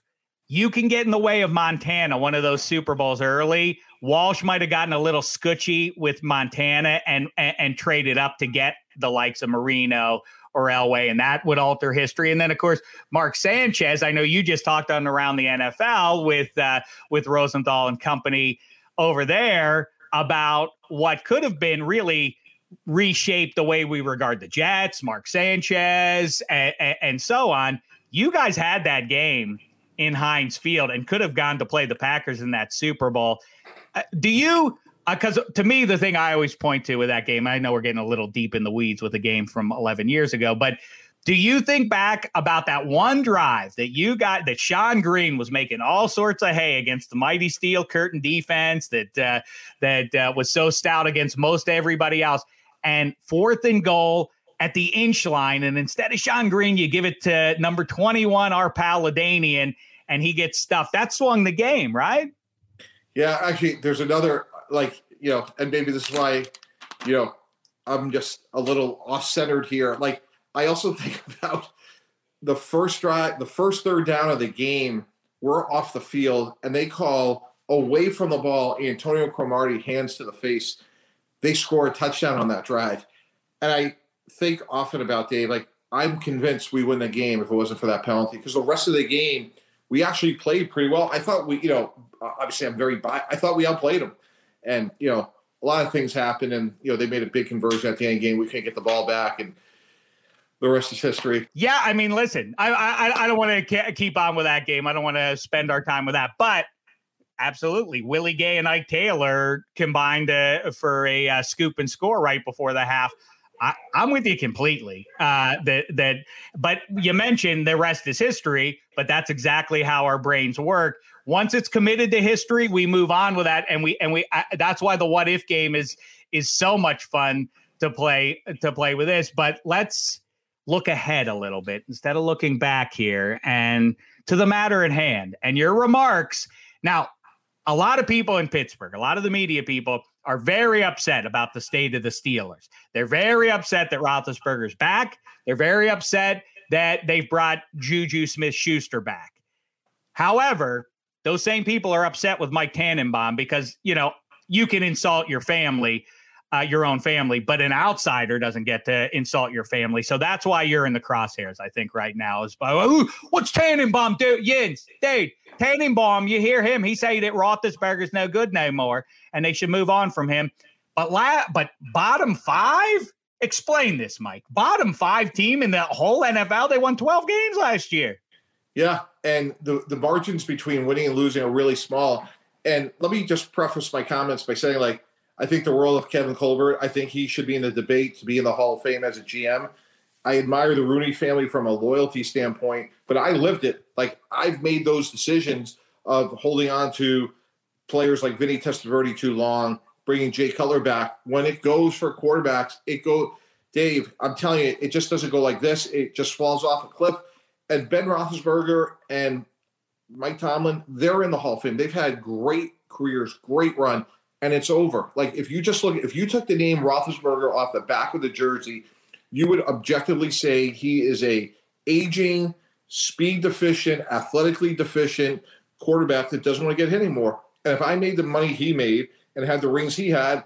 you can get in the way of Montana, one of those Super Bowls early. Walsh might have gotten a little scutchy with Montana and, and, and traded up to get the likes of Marino or Elway, and that would alter history. And then, of course, Mark Sanchez. I know you just talked on around the NFL with uh, with Rosenthal and company over there about what could have been really reshaped the way we regard the Jets, Mark Sanchez, and, and so on. You guys had that game in Heinz Field and could have gone to play the Packers in that Super Bowl. Uh, do you? Because uh, to me, the thing I always point to with that game, I know we're getting a little deep in the weeds with a game from 11 years ago, but do you think back about that one drive that you got that Shonn Greene was making all sorts of hay against the mighty steel curtain defense that uh, that uh, was so stout against most everybody else, and fourth and goal at the inch line, and instead of Shonn Greene, you give it to number 21, our pal LaDainian, and he gets stuffed. That swung the game, right? Yeah, actually, there's another like you know, and maybe this is why you know I'm just a little off centered here. Like I also think about the first drive, the first third down of the game. We're off the field, and they call away from the ball. Antonio Cromartie hands to the face. They score a touchdown on that drive, and I think often about Dave. Like I'm convinced we win the game if it wasn't for that penalty because the rest of the game we actually played pretty well. I thought we, you know, obviously I'm very, bi- I thought we outplayed them, and you know, a lot of things happened, and you know, they made a big conversion at the end of the game. We couldn't get the ball back, and the rest is history. Yeah, I mean, listen, I I, I don't want to keep on with that game. I don't want to spend our time with that, but absolutely, Willie Gay and Ike Taylor combined uh, for a uh, scoop and score right before the half. I, am with you completely. Uh, that that, but you mentioned the rest is history. But that's exactly how our brains work. Once it's committed to history, we move on with that, and we and we. Uh, that's why the what if game is is so much fun to play to play with this. But let's look ahead a little bit instead of looking back here and to the matter at hand and your remarks. Now, a lot of people in Pittsburgh, a lot of the media people are very upset about the state of the Steelers. They're very upset that Roethlisberger's back. They're very upset that they've brought Juju Smith Schuster back. However, those same people are upset with Mike Tannenbaum because, you know, you can insult your family, uh, your own family, but an outsider doesn't get to insult your family. So that's why you're in the crosshairs, I think, right now. Is oh, what's Tannenbaum do? Jens, Dave, Tannenbaum, you hear him. He say that Roethlisberger's no good no more and they should move on from him. But la- but bottom five? Explain this, Mike. Bottom five team in the whole NFL. They won 12 games last year. Yeah, and the the margins between winning and losing are really small. And let me just preface my comments by saying, like, I think the world of Kevin Colbert. I think he should be in the debate to be in the Hall of Fame as a GM. I admire the Rooney family from a loyalty standpoint, but I lived it. Like I've made those decisions of holding on to players like Vinny Testaverde too long, bringing Jay Cutler back. When it goes for quarterbacks, it go. Dave, I'm telling you, it just doesn't go like this. It just falls off a cliff. And Ben Roethlisberger and Mike Tomlin, they're in the Hall of Fame. They've had great careers, great run, and it's over. Like if you just look, if you took the name Roethlisberger off the back of the jersey, you would objectively say he is a aging, speed deficient, athletically deficient quarterback that doesn't want to get hit anymore. And if I made the money he made and had the rings he had,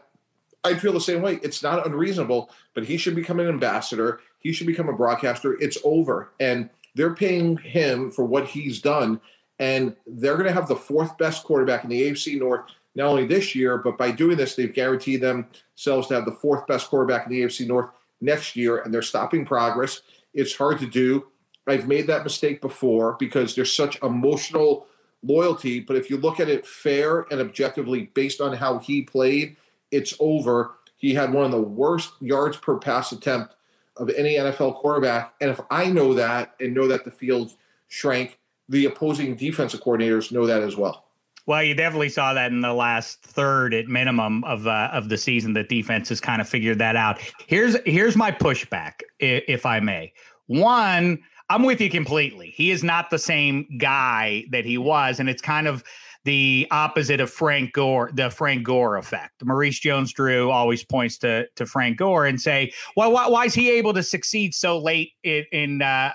I'd feel the same way. It's not unreasonable, but he should become an ambassador. He should become a broadcaster. It's over. And they're paying him for what he's done. And they're going to have the fourth best quarterback in the AFC North, not only this year, but by doing this, they've guaranteed themselves to have the fourth best quarterback in the AFC North next year. And they're stopping progress. It's hard to do. I've made that mistake before because there's such emotional loyalty. But if you look at it fair and objectively based on how he played, it's over. He had one of the worst yards per pass attempt of any NFL quarterback. And if I know that and know that the field shrank, the opposing defensive coordinators know that as well. Well, you definitely saw that in the last third at minimum of uh, of the season. The defense has kind of figured that out. Here's here's my pushback, if I may. One, I'm with you completely. He is not the same guy that he was, and it's kind of the opposite of Frank Gore, the Frank Gore effect. Maurice Jones-Drew always points to to Frank Gore and say, "Well, why, why is he able to succeed so late in?" in uh,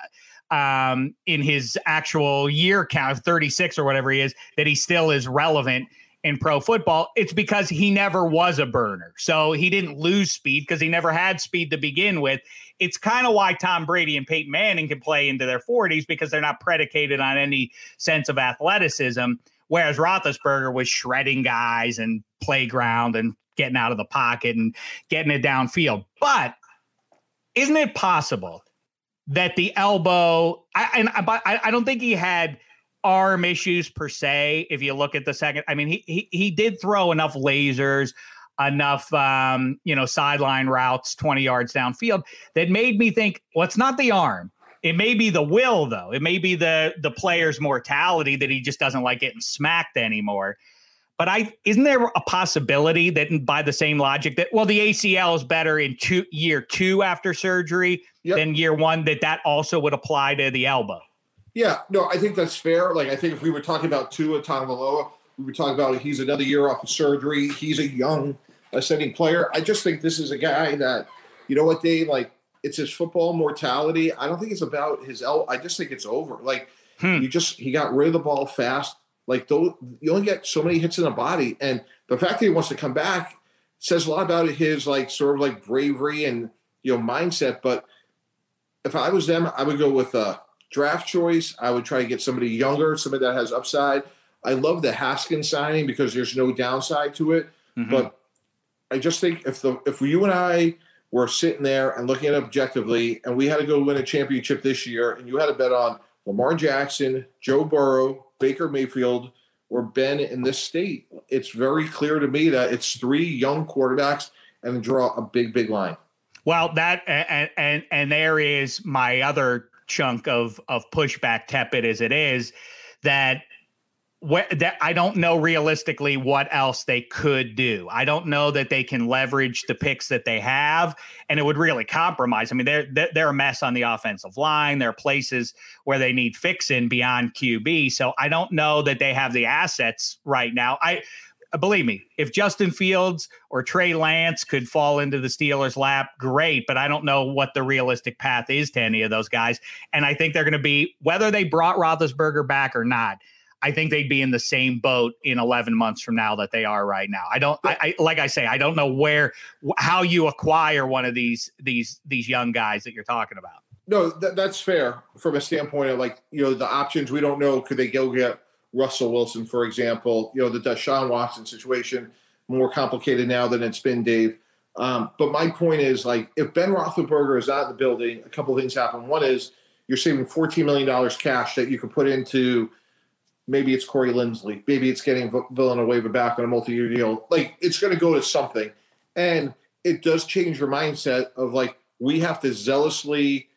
um, in his actual year count 36 or whatever he is, that he still is relevant in pro football. It's because he never was a burner. So he didn't lose speed because he never had speed to begin with. It's kind of why Tom Brady and Peyton Manning can play into their 40s because they're not predicated on any sense of athleticism. Whereas Roethlisberger was shredding guys and playground and getting out of the pocket and getting it downfield. But isn't it possible that the elbow, I, and I, I don't think he had arm issues per se. If you look at the second, I mean, he he, he did throw enough lasers, enough um, you know sideline routes, twenty yards downfield that made me think, well, it's not the arm. It may be the will, though. It may be the the player's mortality that he just doesn't like getting smacked anymore. But I isn't there a possibility that by the same logic that well the ACL is better in two year two after surgery yep. than year one that that also would apply to the elbow. Yeah, no, I think that's fair. Like I think if we were talking about Tua Tagovailoa, we were talking about he's another year off of surgery. He's a young ascending player. I just think this is a guy that you know what they like. It's his football mortality. I don't think it's about his i just think it's over. Like hmm. you just he got rid of the ball fast like those, you only get so many hits in the body, and the fact that he wants to come back says a lot about his like sort of like bravery and you know mindset. But if I was them, I would go with a draft choice. I would try to get somebody younger, somebody that has upside. I love the Haskins signing because there's no downside to it. Mm-hmm. But I just think if the if you and I were sitting there and looking at it objectively, and we had to go win a championship this year, and you had to bet on Lamar Jackson, Joe Burrow, Baker Mayfield or Ben in this state, it's very clear to me that it's three young quarterbacks and draw a big, big line. Well, that and and and there is my other chunk of of pushback, tepid as it is, that that I don't know realistically what else they could do. I don't know that they can leverage the picks that they have, and it would really compromise. I mean, they're they're a mess on the offensive line. There are places where they need fixing beyond QB. So I don't know that they have the assets right now. I believe me, if Justin Fields or Trey Lance could fall into the Steelers' lap, great. But I don't know what the realistic path is to any of those guys. And I think they're going to be whether they brought Roethlisberger back or not I think they'd be in the same boat in 11 months from now that they are right now. I don't, I, I like I say, I don't know where, how you acquire one of these, these, these young guys that you're talking about. No, that, that's fair from a standpoint of like, you know, the options we don't know. Could they go get Russell Wilson, for example? You know, the Deshaun Watson situation, more complicated now than it's been, Dave. Um, but my point is like, if Ben Roethlisberger is out of the building, a couple of things happen. One is you're saving $14 million cash that you can put into Maybe it's Corey Linsley. Maybe it's getting Villanueva back on a multi-year deal. Like it's going to go to something, and it does change your mindset of like we have to zealously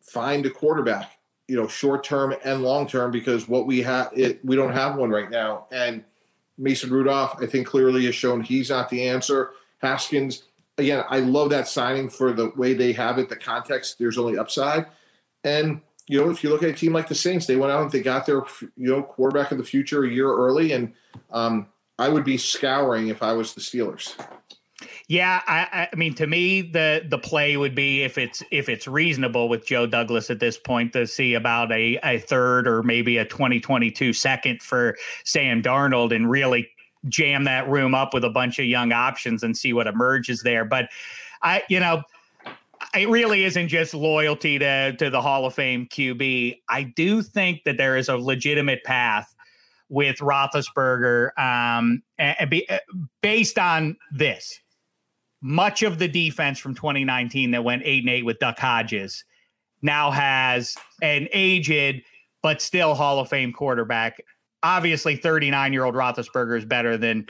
find a quarterback, you know, short term and long term, because what we have, it we don't have one right now. And Mason Rudolph, I think, clearly has shown he's not the answer. Haskins, again, I love that signing for the way they have it, the context. There's only upside, and you know, if you look at a team like the Saints, they went out and they got their, you know, quarterback of the future a year early, and um, I would be scouring if I was the Steelers. Yeah, I, I, mean, to me, the the play would be if it's if it's reasonable with Joe Douglas at this point to see about a, a third or maybe a 2022 second for Sam Darnold and really jam that room up with a bunch of young options and see what emerges there. But I, you know, it really isn't just loyalty to to the Hall of Fame QB. I do think that there is a legitimate path with Roethlisberger, um, be, based on this. Much of the defense from 2019 that went eight and eight with Duck Hodges now has an aged but still Hall of Fame quarterback. Obviously, 39 year old Roethlisberger is better than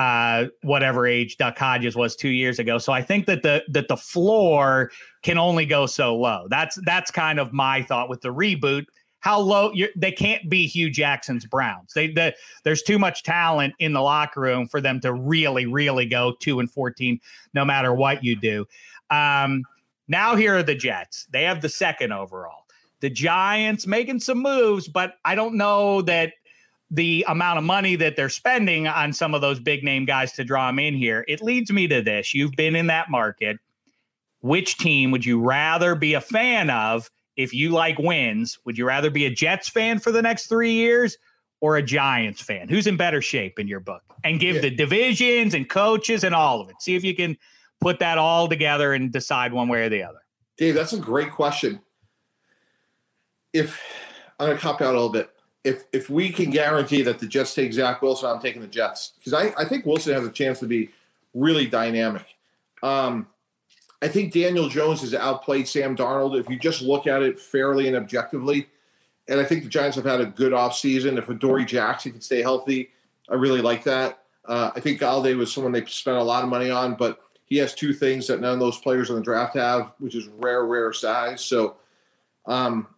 uh, whatever age Duck Hodges was two years ago. So I think that the that the floor can only go so low. That's that's kind of my thought with the reboot. How low they can't be Hue Jackson's Browns. They the, there's too much talent in the locker room for them to really really go two and fourteen no matter what you do. Um, now here are the Jets. They have the second overall. the Giants making some moves, but I don't know that the amount of money that they're spending on some of those big name guys to draw them in here. It leads me to this. You've been in that market. Which team would you rather be a fan of if you like wins? Would you rather be a Jets fan for the next three years or a Giants fan? Who's in better shape in your book? And give yeah. the divisions and coaches and all of it. See if you can put that all together and decide one way or the other. Dave, that's a great question. If I'm going to cop out a little bit, if if we can guarantee that the Jets take Zach Wilson, I'm taking the Jets because I, I think Wilson has a chance to be really dynamic. Um, I think Daniel Jones has outplayed Sam Darnold if you just look at it fairly and objectively. And I think the Giants have had a good offseason. If Adoree Jackson can stay healthy, I really like that. Uh, I think Golladay was someone they spent a lot of money on, but he has two things that none of those players in the draft have, which is rare, rare size. So um,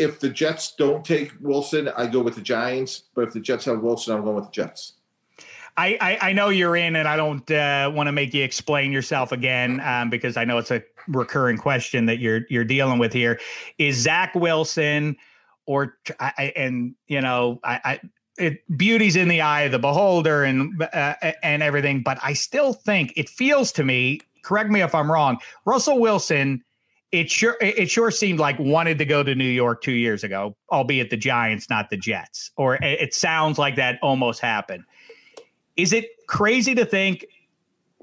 if the Jets don't take Wilson, I go with the Giants. But if the Jets have Wilson, I'm going with the Jets. I, I, I know you're in, and I don't uh, want to make you explain yourself again um, because I know it's a recurring question that you're you're dealing with here. Is Zach Wilson or I, and you know I, I it, beauty's in the eye of the beholder and uh, and everything, but I still think it feels to me. Correct me if I'm wrong. Russell Wilson it sure it sure seemed like wanted to go to New York two years ago, albeit the Giants, not the Jets. Or it sounds like that almost happened. Is it crazy to think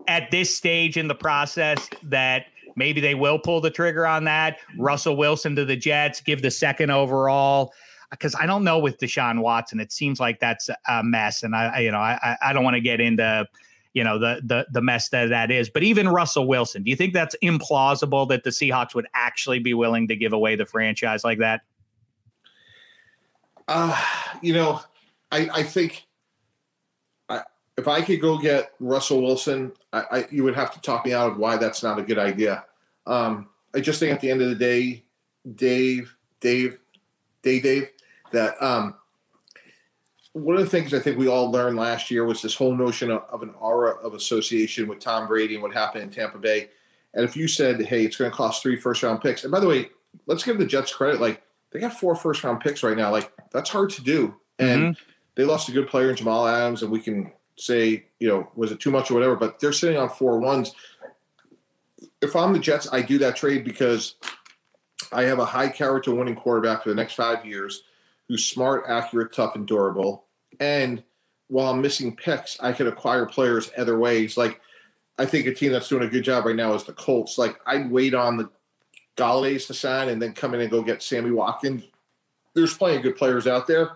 at this stage in the process that maybe they will pull the trigger on that? Russell Wilson to the Jets, give the second overall. Because I don't know with Deshaun Watson, it seems like that's a mess, and I, you know, I, I don't want to get into you know the the the mess that that is. But even Russell Wilson, do you think that's implausible that the Seahawks would actually be willing to give away the franchise like that? Uh, you know, I I think I, if I could go get Russell Wilson, I, I, you would have to talk me out of why that's not a good idea. Um, I just think at the end of the day, Dave, Dave, Dave, Dave, that um, one of the things I think we all learned last year was this whole notion of, of, an aura of association with Tom Brady and what happened in Tampa Bay. And if you said, hey, it's going to cost three first round picks, and by the way, let's give the Jets credit. Like, they got four first round picks right now. Like, that's hard to do. And mm-hmm. they lost a good player in Jamal Adams, and we can say, you know, was it too much or whatever, but they're sitting on four ones. If I'm the Jets, I do that trade because I have a high character winning quarterback for the next five years who's smart, accurate, tough, and durable and while I'm missing picks, I could acquire players other ways. Like I think a team that's doing a good job right now is the Colts. Like I'd wait on the Golladays to sign and then come in and go get Sammy Watkins. There's plenty of good players out there.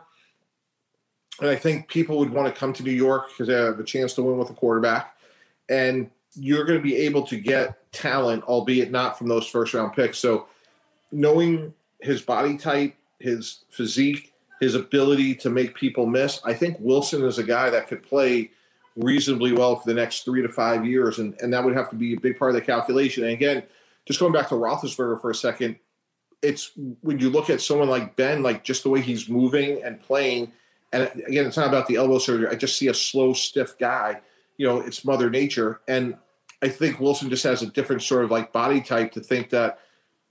And I think people would want to come to New York because they have a chance to win with a quarterback. And you're going to be able to get talent, albeit not from those first round picks. So knowing his body type, his physique, his ability to make people miss. I think Wilson is a guy that could play reasonably well for the next three to five years, and, and that would have to be a big part of the calculation. And again, just going back to Roethlisberger for a second, it's when you look at someone like Ben, like just the way he's moving and playing. And again, it's not about the elbow surgery. I just see a slow, stiff guy. You know, it's Mother Nature, and I think Wilson just has a different sort of like body type to think that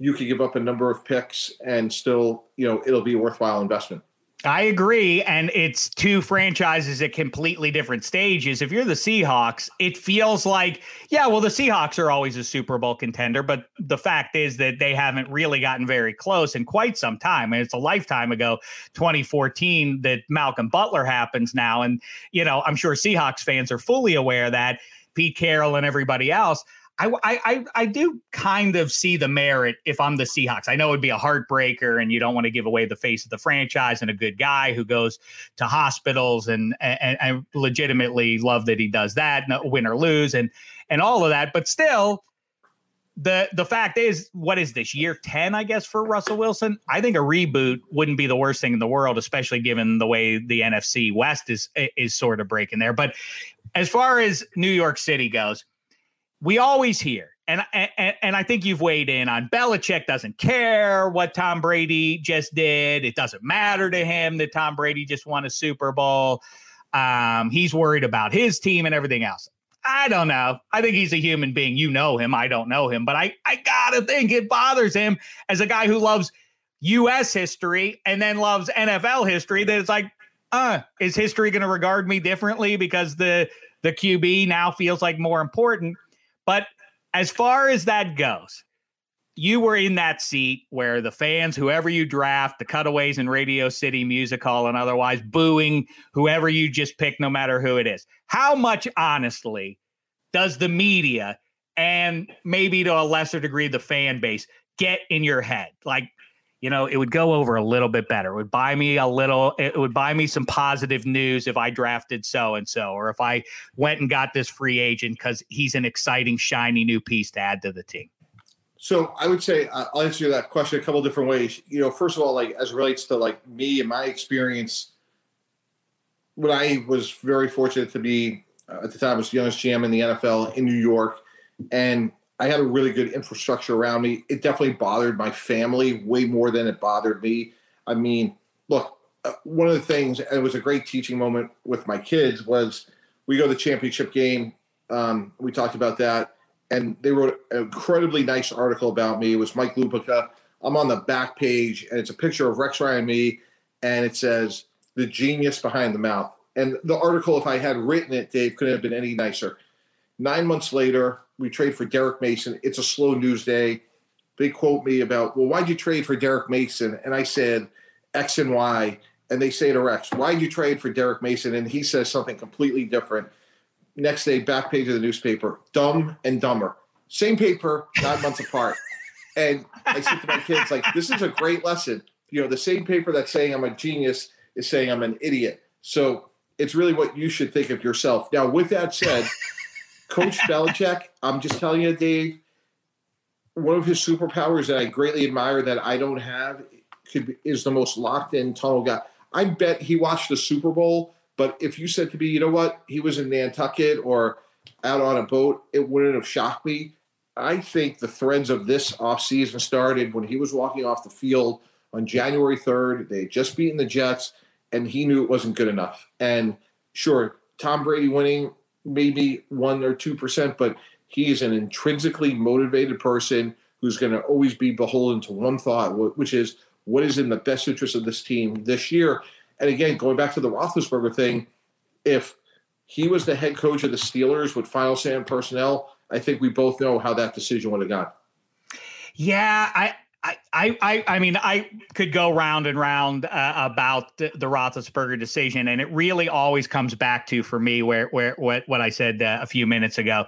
you could give up a number of picks and still, you know, it'll be a worthwhile investment. I agree. And it's two franchises at completely different stages. If you're the Seahawks, it feels like, yeah, well, the Seahawks are always a Super Bowl contender, but the fact is that they haven't really gotten very close in quite some time. And it's a lifetime ago, 2014, that Malcolm Butler happens now. And, you know, I'm sure Seahawks fans are fully aware that Pete Carroll and everybody else. I, I I do kind of see the merit if I'm the Seahawks. I know it would be a heartbreaker, and you don't want to give away the face of the franchise and a good guy who goes to hospitals, and and legitimately love that he does that, win or lose, and and all of that. But still, the the fact is, what is this year ten? I guess for Russell Wilson, I think a reboot wouldn't be the worst thing in the world, especially given the way the NFC West is is sort of breaking there. But as far as New York City goes we always hear, and, and and I think you've weighed in on Belichick doesn't care what Tom Brady just did. It doesn't matter to him that Tom Brady just won a Super Bowl. Um, he's worried about his team and everything else. I don't know. I think he's a human being. You know him. I don't know him, but I I gotta think it bothers him as a guy who loves U.S. history and then loves NFL history, that it's like, uh, is history going to regard me differently because the the QB now feels like more important? But as far as that goes, you were in that seat where the fans, whoever you draft, the cutaways in Radio City Music Hall and otherwise, booing whoever you just pick, no matter who it is. How much, honestly, does the media and maybe to a lesser degree the fan base get in your head? Like, you know, it would go over a little bit better. It would buy me a little, it would buy me some positive news if I drafted so and so, or if I went and got this free agent because he's an exciting, shiny new piece to add to the team. So I would say uh, I'll answer that question a couple different ways. You know, first of all, like as relates to like me and my experience, when I was very fortunate to be uh, at the time I was the youngest GM in the NFL in New York, and I had a really good infrastructure around me. It definitely bothered my family way more than it bothered me. I mean, look, uh, one of the things, and it was a great teaching moment with my kids, was we go to the championship game. Um, we talked about that, and they wrote an incredibly nice article about me. It was Mike Lupica. I'm on the back page, and it's a picture of Rex Ryan and me, and it says the genius behind the mouth. And the article, if I had written it, Dave, couldn't have been any nicer. Nine months later, we trade for Derrick Mason. It's a slow news day. They quote me about, well, why'd you trade for Derrick Mason? And I said X and Y. And they say to Rex, why'd you trade for Derrick Mason? And he says something completely different. Next day, back page of the newspaper, dumb and dumber. Same paper, nine months apart. And I said to my kids, like, this is a great lesson. You know, the same paper that's saying I'm a genius is saying I'm an idiot. So it's really what you should think of yourself. Now, with that said, Coach Belichick, I'm just telling you, Dave, one of his superpowers that I greatly admire that I don't have could, is the most locked in tunnel guy. I bet he watched the Super Bowl, but if you said to me, you know what, he was in Nantucket or out on a boat, it wouldn't have shocked me. I think the threads of this offseason started when he was walking off the field on January 3rd. They had just beaten the Jets, and he knew it wasn't good enough. And sure, Tom Brady winning maybe one or two percent, but he is an intrinsically motivated person who's going to always be beholden to one thought, which is what is in the best interest of this team this year. And again, going back to the Roethlisberger thing, if he was the head coach of the Steelers with final on personnel, I think we both know how that decision would have gone. Yeah, I I, I, I mean, I could go round and round uh, about the, the Roethlisberger decision, and it really always comes back to for me where where what what I said uh, a few minutes ago,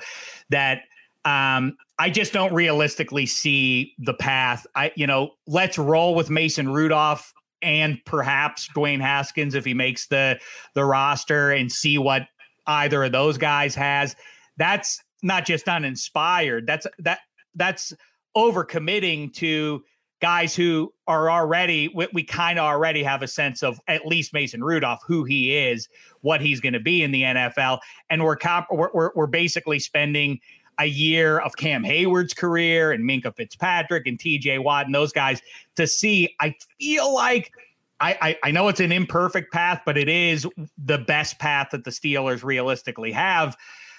that um, I just don't realistically see the path. I you know, let's roll with Mason Rudolph and perhaps Dwayne Haskins if he makes the the roster and see what either of those guys has. That's not just uninspired. That's that that's overcommitting to guys who are already we, we kind of already have a sense of at least Mason Rudolph who he is, what he's going to be in the NFL, and we're, comp- we're, we're we're basically spending a year of Cam Hayward's career and Minkah Fitzpatrick and T.J. Watt and those guys to see. I feel like. I, I, I know it's an imperfect path, but it is the best path that the Steelers realistically have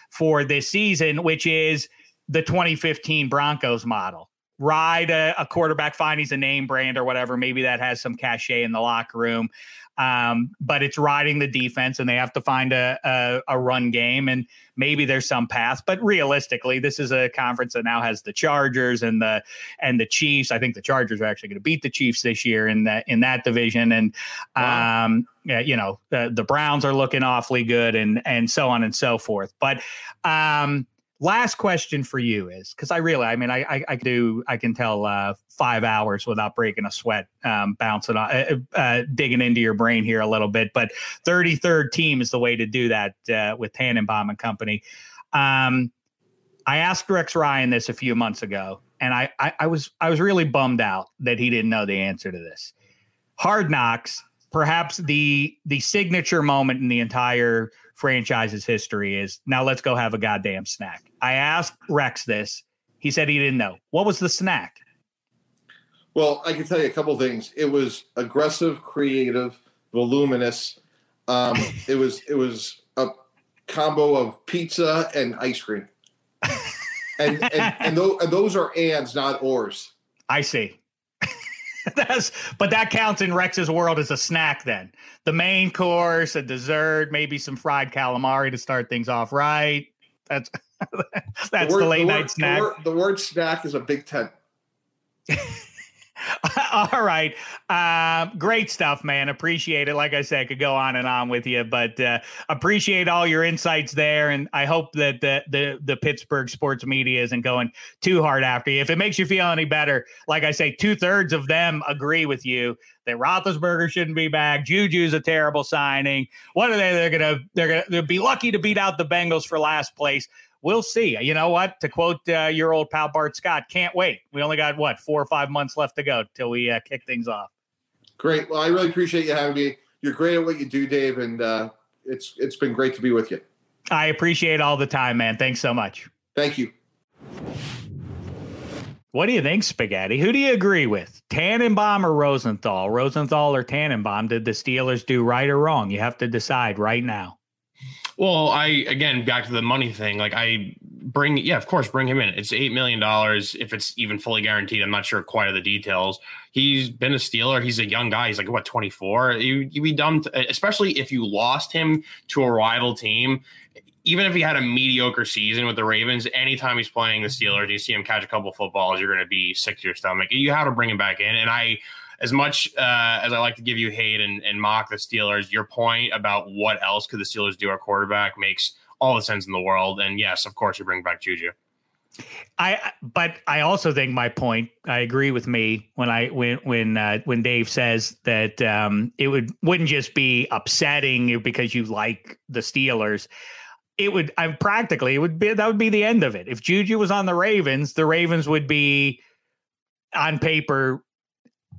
for this season, which is the 2015 Broncos model. Ride a, a quarterback, find he's a name brand or whatever. Maybe that has some cachet in the locker room. Um, but it's riding the defense, and they have to find a, a, a run game, and maybe there's some path. But realistically, this is a conference that now has the Chargers and the and the Chiefs. I think the Chargers are actually going to beat the Chiefs this year in that in that division, and wow. um, you know the, the Browns are looking awfully good, and and so on and so forth. But um, last question for you is because I really, I mean, I, I, I do, I can tell uh, five hours without breaking a sweat, um, bouncing, on, uh, uh, digging into your brain here a little bit. But 33rd team is the way to do that uh, with Tannenbaum and company. Um, I asked Rex Ryan this a few months ago, and I, I, I was, I was really bummed out that he didn't know the answer to this. Hard Knocks, perhaps the the signature moment in the entire franchise's history is now let's go have a goddamn snack. I asked Rex this. He said he didn't know. What was the snack? Well, I can tell you a couple things. It was aggressive, creative, voluminous. Um, it was it was a combo of pizza and ice cream. And and, and, those, and those are ands, not ors. I see. That's, but that counts in Rex's world as a snack. Then the main course, a dessert, maybe some fried calamari to start things off right. That's that's the, word, the late the night snack. The word, the word snack is a big tent. All right. Uh, great stuff, man. Appreciate it. Like I said, I could go on and on with you, but uh, appreciate all your insights there. And I hope that the, the, the Pittsburgh sports media isn't going too hard after you. If it makes you feel any better, like I say, two thirds of them agree with you that Roethlisberger shouldn't be back. Juju's a terrible signing. What are they? They're gonna they're gonna they'll be lucky to beat out the Bengals for last place we'll see. You know what? To quote uh, your old pal Bart Scott, can't wait. We only got what four or five months left to go till we uh, kick things off. Great. Well, I really appreciate you having me. You're great at what you do, Dave, and uh, it's it's been great to be with you. I appreciate all the time, man. Thanks so much. Thank you. What do you think, Spaghetti? Who do you agree with, Tannenbaum or Rosenthal? Rosenthal or Tannenbaum? Did the Steelers do right or wrong? You have to decide right now. Well, I again back to the money thing. Like I bring, yeah, of course, bring him in. It's eight million dollars if it's even fully guaranteed. I'm not sure quite of the details. He's been a Steeler. He's a young guy. He's like what 24. You would be dumb, to, especially if you lost him to a rival team. Even if he had a mediocre season with the Ravens, anytime he's playing the Steelers, you see him catch a couple footballs, you're going to be sick to your stomach. You have to bring him back in, and I as much uh, as I like to give you hate and, and mock the Steelers, your point about what else could the Steelers do our quarterback makes all the sense in the world. And yes, of course, you bring back Juju. I but I also think my point. I agree with me when I when when uh, when Dave says that um, it would wouldn't just be upsetting because you like the Steelers. It would. I'm practically it would be that would be the end of it. If Juju was on the Ravens, the Ravens would be on paper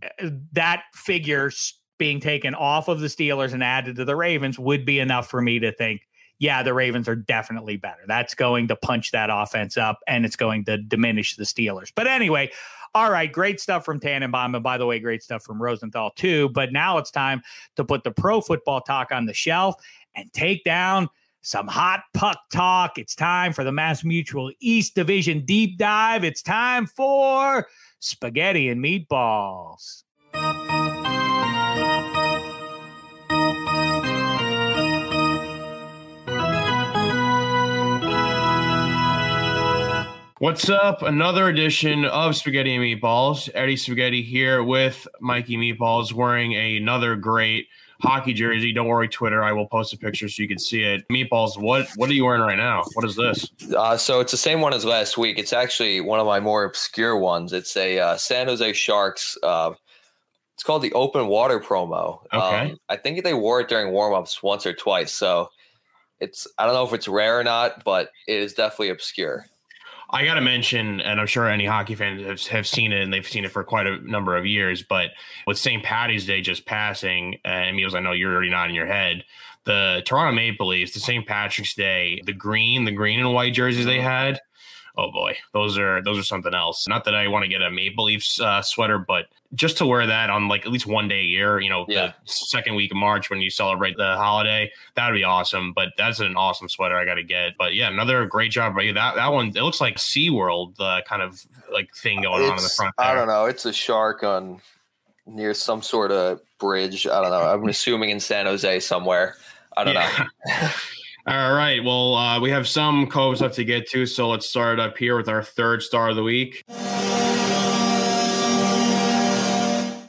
Uh, that figure being taken off of the Steelers and added to the Ravens would be enough for me to think, yeah, the Ravens are definitely better. That's going to punch that offense up and it's going to diminish the Steelers. But anyway, all right, great stuff from Tannenbaum. And by the way, great stuff from Rosenthal too. But now it's time to put the pro football talk on the shelf and take down some hot puck talk. It's time for the MassMutual East Division deep dive. It's time for spaghetti and meatballs. What's up? Another edition of Spaghetti and Meatballs. Eddie Spaghetti here with Mikey Meatballs wearing another great hockey jersey. Don't worry, Twitter. I will post a picture so you can see it. Meatballs, what what are you wearing right now? What is this? Uh, so it's the same one as last week. It's actually one of my more obscure ones. It's a uh, San Jose Sharks. Uh, it's called the Open Water promo. Okay. Um, I think they wore it during warmups once or twice. So it's I don't know if it's rare or not, but it is definitely obscure. I got to mention, and I'm sure any hockey fans have, have seen it, and they've seen it for quite a number of years. But with St. Patty's Day just passing, and Meals, I know you're already nodding your head. The Toronto Maple Leafs, the St. Patrick's Day, the green, the green and white jerseys they mm-hmm. had oh boy, those are those are something else. Not that I want to get a Maple Leafs uh, sweater, but just to wear that on like at least one day a year, you know, yeah. the second week of March when you celebrate the holiday, that would be awesome. But that's an awesome sweater I got to get. But yeah, another great job by you. That that one it looks like SeaWorld uh, kind of like thing going it's, on in the front. There. I don't know. It's a shark on near some sort of bridge. I don't know. I'm assuming in San Jose somewhere. I don't yeah. know. All right. Well, uh, we have some co stuff to get to, so let's start up here with our third star of the week.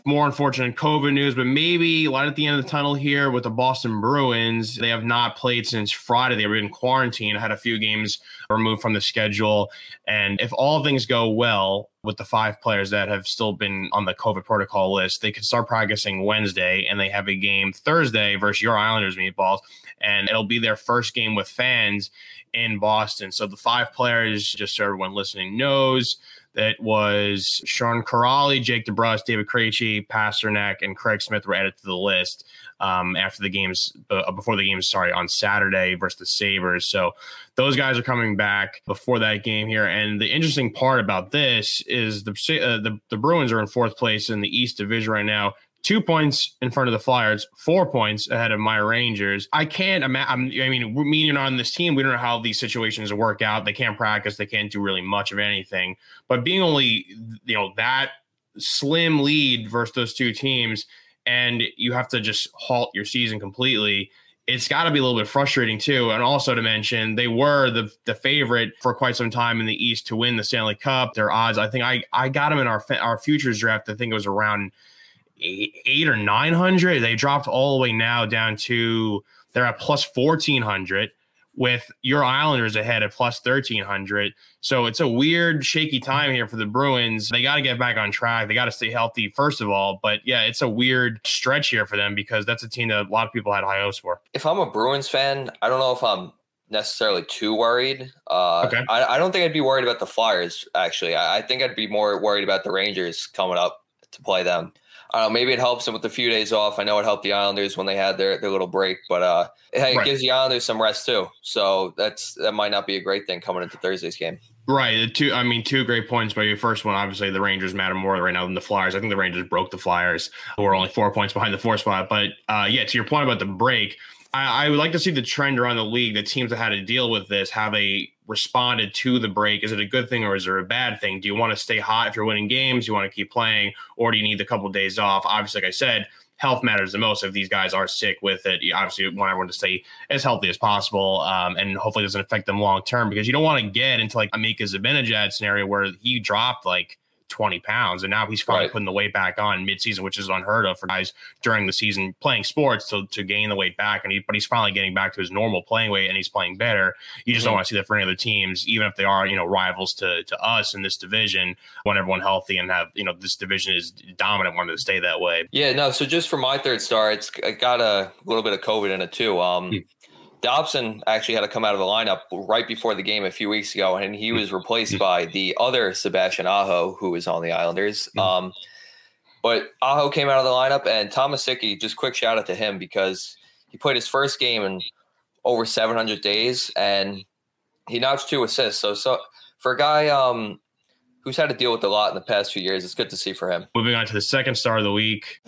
More unfortunate COVID news, but maybe light at the end of the tunnel here with the Boston Bruins. They have not played since Friday. They were in quarantine, had a few games removed from the schedule. And if all things go well with the five players that have still been on the COVID protocol list, they could start practicing Wednesday and they have a game Thursday versus your Islanders meatballs and it'll be their first game with fans in Boston. So the five players, just so everyone listening knows, that was Sean Kuraly, Jake DeBrusk, David Krejci, Pastrnak, and Craig Smith were added to the list um, after the games, uh, before the games, sorry, on Saturday versus the Sabres. So those guys are coming back before that game here. And the interesting part about this is the, uh, the, the Bruins are in fourth place in the East Division right now two points in front of the Flyers, four points ahead of my Rangers. I can't imagine. I mean, me and on this team, we don't know how these situations work out. They can't practice. They can't do really much of anything. But being only, you know, that slim lead versus those two teams, and you have to just halt your season completely it's got to be a little bit frustrating too. And also to mention, they were the the favorite for quite some time in the East to win the Stanley Cup. Their odds, I think, I I got them in our our futures draft. I think it was around eight, eight or nine hundred. They dropped all the way now down to they're at plus fourteen hundred with your Islanders ahead at plus 1300. So it's a weird, shaky time here for the Bruins. They got to get back on track. They got to stay healthy, first of all. But yeah, it's a weird stretch here for them because that's a team that a lot of people had high hopes for. If I'm a Bruins fan, I don't know if I'm necessarily too worried. Uh, okay. I, I, don't think I'd be worried about the Flyers, actually. I, I think I'd be more worried about the Rangers coming up to play them. I don't know, maybe it helps them with a few days off. I know it helped the Islanders when they had their, their little break, but uh, it, it right. gives the Islanders some rest too. So that's that might not be a great thing coming into Thursday's game. Right. The two, I mean, two great points by your first one. Obviously, the Rangers matter more right now than the Flyers. I think the Rangers broke the Flyers, who are only four points behind the four spot. But uh, yeah, to your point about the break, I, I, would like to see the trend around the league. The teams that had to deal with this how they responded to the break? Is it a good thing or is it a bad thing? Do you want to stay hot if you're winning games? Do you want to keep playing, or do you need a couple of days off? Obviously, like I said, health matters the most. If these guys are sick with it, you obviously want everyone to stay as healthy as possible, um, and hopefully doesn't affect them long term because you don't want to get into like a Mika Zibanejad scenario where he dropped like 20 pounds. And now he's finally right. putting the weight back on midseason, which is unheard of for guys during the season playing sports to, to gain the weight back. And he, but he's finally getting back to his normal playing weight and he's playing better. You just mm-hmm. don't want to see that for any other teams, even if they are, you know, rivals to, to us in this division, want everyone healthy and have, you know, this division is dominant, wanted to stay that way. Yeah, no. So just for my third star, it's got a little bit of COVID in it too. Um, mm-hmm. Dobson actually had to come out of the lineup right before the game a few weeks ago, and he was replaced by the other Sebastian Aho, who was on the Islanders. Mm-hmm. Um, but Aho came out of the lineup, and Thomas Hickey, just quick shout out to him because he played his first game in over 700 days, and he notched two assists. So, so for a guy um, who's had to deal with a lot in the past few years, it's good to see for him. Moving on to the second star of the week.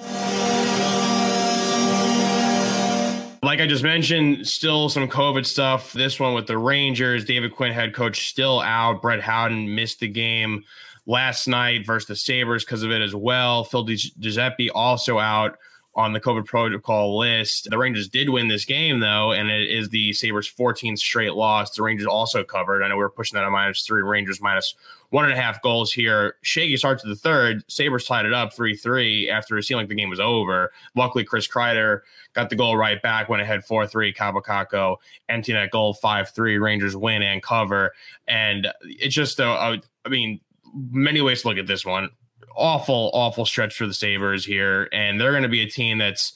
Like I just mentioned, still some COVID stuff. This one with the Rangers, David Quinn, head coach, still out. Brett Howden missed the game last night versus the Sabres because of it as well. Phil Giuseppe also out on the COVID protocol list. The Rangers did win this game, though, and it is the Sabres' 14th straight loss. The Rangers also covered. I know we were pushing that at minus three, Rangers minus one and a half goals here. Shaggy starts to the third. Sabres tied it up 3 3 after it seemed like the game was over. Luckily, Chris Kreider got the goal right back, went ahead 4 3. Kaapo empty net goal 5 3. Rangers win and cover. And it's just, a, I mean, many ways to look at this one awful, awful stretch for the Sabres here. And they're going to be a team that's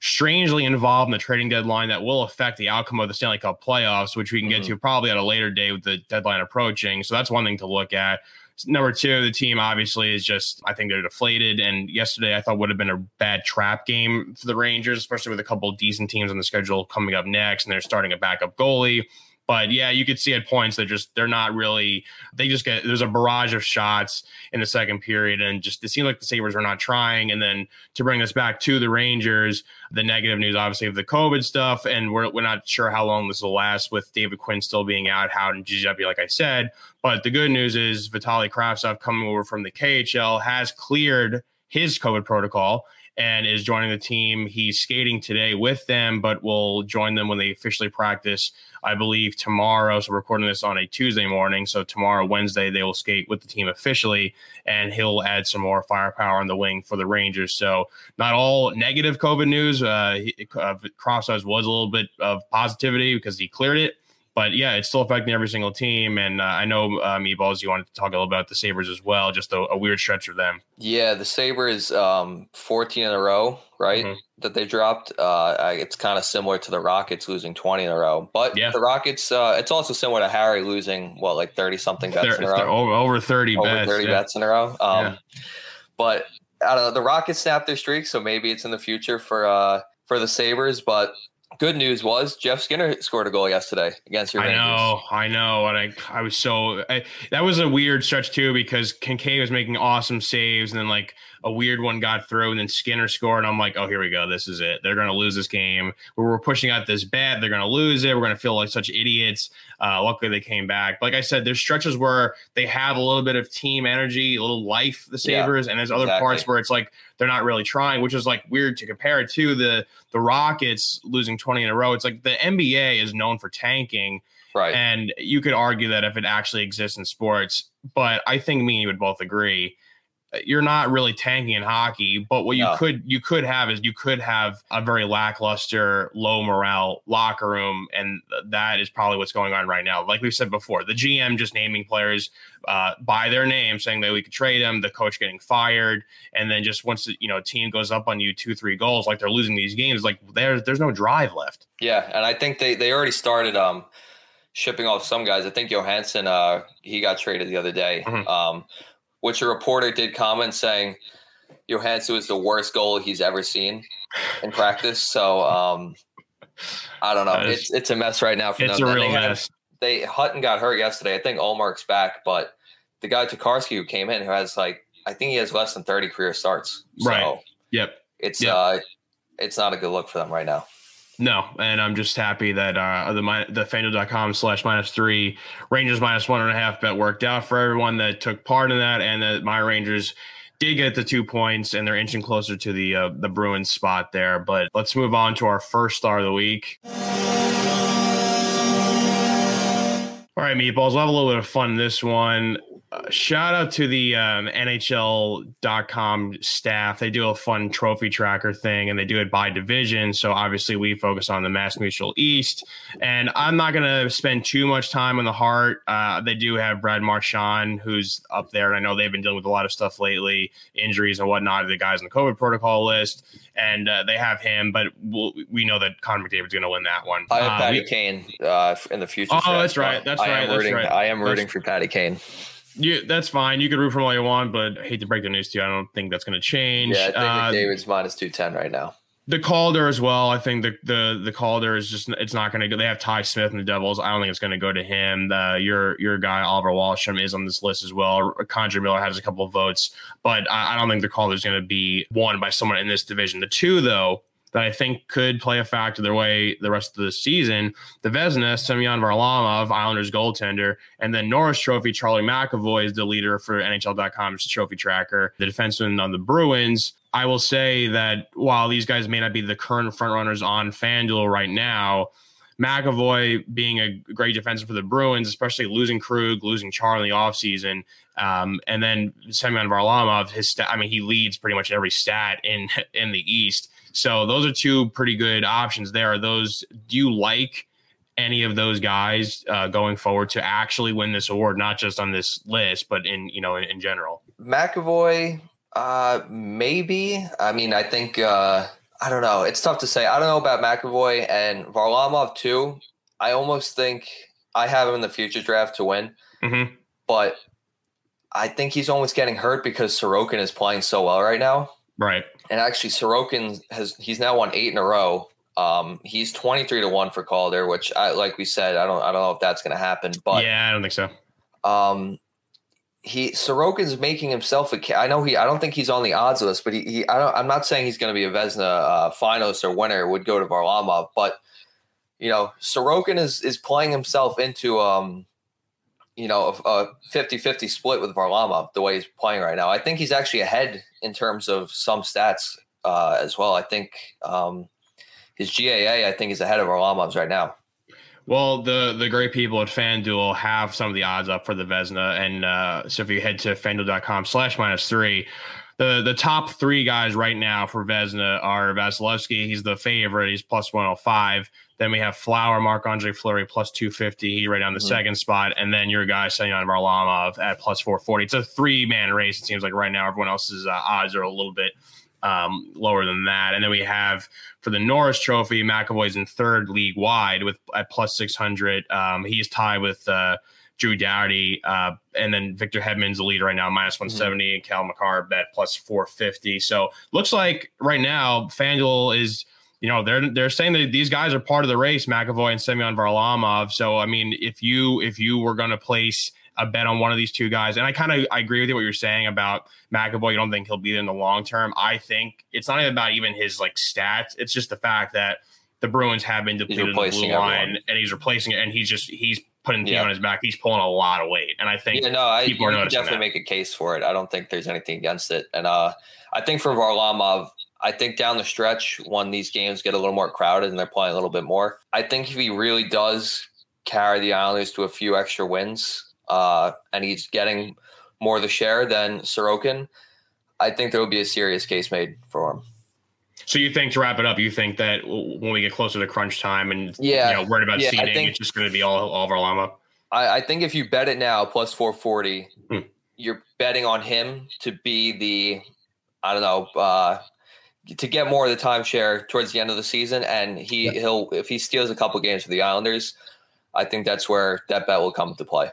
strangely involved in the trading deadline that will affect the outcome of the Stanley Cup playoffs, which we can mm-hmm. get to probably at a later day with the deadline approaching. So that's one thing to look at. Number two, the team obviously is just, I think they're deflated. And yesterday I thought would have been a bad trap game for the Rangers, especially with a couple decent teams on the schedule coming up next. And they're starting a backup goalie. But yeah, you could see at points that just they're not really they just get there's a barrage of shots in the second period and just it seemed like the Sabres were not trying. And then to bring us back to the Rangers, the negative news obviously of the COVID stuff, and we're we're not sure how long this will last with David Quinn still being out, Howden Giuseppe, like I said. But the good news is Vitaly Kravtsov coming over from the KHL has cleared his COVID protocol and is joining the team. He's skating today with them, but will join them when they officially practice, I believe, tomorrow. So, recording this on a Tuesday morning. So, tomorrow, Wednesday, they will skate with the team officially, and he'll add some more firepower on the wing for the Rangers. So, not all negative COVID news. Uh, uh, was a little bit of positivity because he cleared it but yeah, it's still affecting every single team. And uh, I know, uh, Meatballs, you wanted to talk a little about the Sabres as well, just a, a weird stretch for them. Yeah, the Sabres, um, 14 in a row, right? Mm-hmm. That they dropped. Uh, it's kind of similar to the Rockets losing 20 in a row. But yeah. the Rockets, uh, it's also similar to Harry losing, what, like 30 something bets in a row? Over, over 30 over bets. 30 yeah. bets in a row. Um, yeah. But I don't know, the Rockets snapped their streak, so maybe it's in the future for uh, for the Sabres. But good news was Jeff Skinner scored a goal yesterday against your. I know, I know, and I I was so I, that was a weird stretch too because Kinkaid was making awesome saves, and then like a weird one got through, and then Skinner scored. And I'm like, oh, here we go. This is it. They're going to lose this game. We're pushing out this bet. They're going to lose it. We're going to feel like such idiots. Uh, luckily, they came back. Like I said, there's stretches where they have a little bit of team energy, a little life, the Sabres, yeah, and there's other exactly. parts where it's like they're not really trying, which is like weird to compare it to the the Rockets losing 20 in a row. It's like the NBA is known for tanking. Right. And you could argue that if it actually exists in sports, but I think me and you would both agree you're not really tanking in hockey, but what you no. could you could have is you could have a very lackluster, low morale locker room, and that is probably what's going on right now. Like we said before, the GM just naming players uh, by their name, saying that we could trade them, the coach getting fired, and then just once the, you know team goes up on you two three goals, like they're losing these games, like there's there's no drive left. Yeah, and I think they they already started um shipping off some guys. I think Johansson uh he got traded the other day. Mm-hmm. Um which a reporter did comment saying Johansson was the worst goal he's ever seen in practice. So um, I don't know. Is, it's it's a mess right now for it's them. It's a real they mess. they Hutton got hurt yesterday. I think Ullmark's back, but the guy Tokarski who came in who has like I think he has less than thirty career starts. So right. Yep. It's yep. uh it's not a good look for them right now. No, and I'm just happy that uh, the the FanDuel.com slash minus three Rangers minus one and a half bet worked out for everyone that took part in that, and that my Rangers did get the two points, and they're inching closer to the uh, the Bruins spot there. But let's move on to our first star of the week. All right, meatballs. We'll have a little bit of fun this one shout out to the um, NHL.com staff. They do a fun trophy tracker thing and they do it by division. So obviously, we focus on the MassMutual East. And I'm not going to spend too much time on the Hart. Uh, they do have Brad Marchand, who's up there. And I know they've been dealing with a lot of stuff lately, injuries and whatnot, the guys on the COVID protocol list. And uh, they have him, but we'll, we know that Connor McDavid's going to win that one. I have uh, Patty we, Kane uh, in the future. Oh, that's right. That's I right. Rooting, right. I am rooting that's, for Patty Kane. Yeah, that's fine. You can root for him all you want, but I hate to break the news to you. I don't think that's going to change. Yeah, I think uh, David's minus two ten right now. The Calder as well. I think the the the Calder is just it's not going to go. They have Ty Smith and the Devils. I don't think it's going to go to him. The, your your guy Oliver Wahlstrom is on this list as well. K'Andre Miller has a couple of votes, but I, I don't think the Calder is going to be won by someone in this division. The two though that I think could play a factor their way the rest of the season. The Vezina, Semyon Varlamov, Islanders goaltender, and then Norris Trophy, Charlie McAvoy is the leader for NHL.com's trophy tracker. The defenseman on the Bruins. I will say that while these guys may not be the current frontrunners on FanDuel right now, McAvoy being a great defenseman for the Bruins, especially losing Krug, losing Char in the offseason, um, and then Semyon Varlamov, his stat, I mean, he leads pretty much every stat in in the East. So those are two pretty good options there. Are those do you like any of those guys uh, going forward to actually win this award, not just on this list, but in you know in, in general? McAvoy, uh, maybe. I mean, I think uh, I don't know. It's tough to say. I don't know about McAvoy and Varlamov too. I almost think I have him in the future draft to win, mm-hmm. but I think he's almost getting hurt because Sorokin is playing so well right now. Right. And actually, Sorokin has he's now won eight in a row. Um, he's twenty three to one for Calder, which I like we said, I don't I don't know if that's going to happen, but yeah, I don't think so. Um, he Sorokin's making himself a. I know he. I don't think he's on the odds list, but he. he I don't. I'm not saying he's going to be a Vezina uh, finalist or winner. Would go to Varlamov, but you know, Sorokin is is playing himself into um you know, a, 50-50 split with Varlamov the way he's playing right now. I think he's actually ahead in terms of some stats uh, as well. I think um, his GAA, I think, is ahead of Varlamov's right now. Well, the the great people at FanDuel have some of the odds up for the Vezina, and uh, so if you head to FanDuel.com slash minus three, the the top three guys right now for Vezina are Vasilevskiy. He's the favorite. He's plus 105. Then we have Flower, Marc Andre Fleury plus 250. He right on the mm-hmm. second spot. And then your guy, Semyon Varlamov at plus 440. It's a three man race. It seems like right now everyone else's uh, odds are a little bit um, lower than that. And then we have for the Norris Trophy, McAvoy's in third league wide with at plus 600. Um, he's tied with uh, Drew Doughty. Uh, and then Victor Hedman's the leader right now, minus 170, mm-hmm. and Cale Makar bet plus 450. So looks like right now FanDuel is you know, they're they're saying that these guys are part of the race, McAvoy and Semyon Varlamov. So I mean, if you if you were going to place a bet on one of these two guys, and I kind of I agree with you what you're saying about McAvoy. You don't think he'll be there in the long term. I think it's not even about even his like stats. It's just the fact that the Bruins have been depleted the blue line, and he's replacing it, and he's just he's putting the yeah. on his back. He's pulling a lot of weight, and I think yeah, no, I, people are definitely that. make a case for it. I don't think there's anything against it, and uh, I think for Varlamov, I think down the stretch, when these games get a little more crowded and they're playing a little bit more, I think if he really does carry the Islanders to a few extra wins, uh, and he's getting more of the share than Sorokin, I think there will be a serious case made for him. So you think to wrap it up, you think that when we get closer to crunch time and yeah, you know, worried about yeah, seeding, think, it's just going to be all all Varlamov. I, I think if you bet it now plus four forty, hmm. you're betting on him to be the I don't know uh, to get more of the timeshare towards the end of the season, and he yeah. he'll if he steals a couple games for the Islanders, I think that's where that bet will come into play.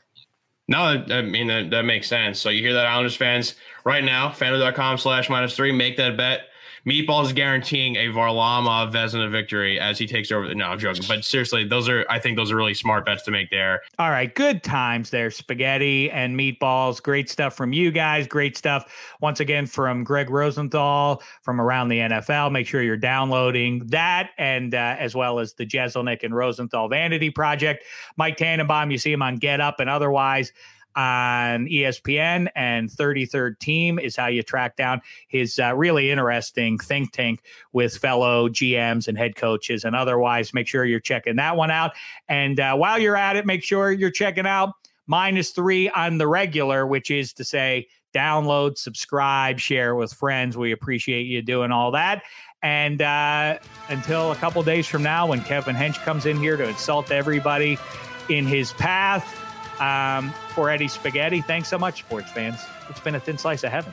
No, I mean that, that makes sense. So you hear that, Islanders fans, right now, fanduel.com slash minus three, make that bet. Meatball is guaranteeing a Varlamov Vezina victory as he takes over. No, I'm joking. But seriously, those are I think those are really smart bets to make there. All right, good times there. Spaghetti and meatballs. Great stuff from you guys. Great stuff once again from Gregg Rosenthal from around the NFL. Make sure you're downloading that and uh, as well as the Jeselnik and Rosenthal Vanity Project. Mike Tannenbaum, you see him on Get Up and otherwise on ESPN, and 33rd Team is how you track down his uh, really interesting think tank with fellow GMs and head coaches and otherwise. Make sure you're checking that one out. And uh, while you're at it, make sure you're checking out minus three on the regular, which is to say, download, subscribe, share with friends. We appreciate you doing all that. And uh, until a couple days from now, when Kevin Hench comes in here to insult everybody in his path, um, for Eddie Spaghetti, thanks so much, sports fans. It's been a thin slice of heaven.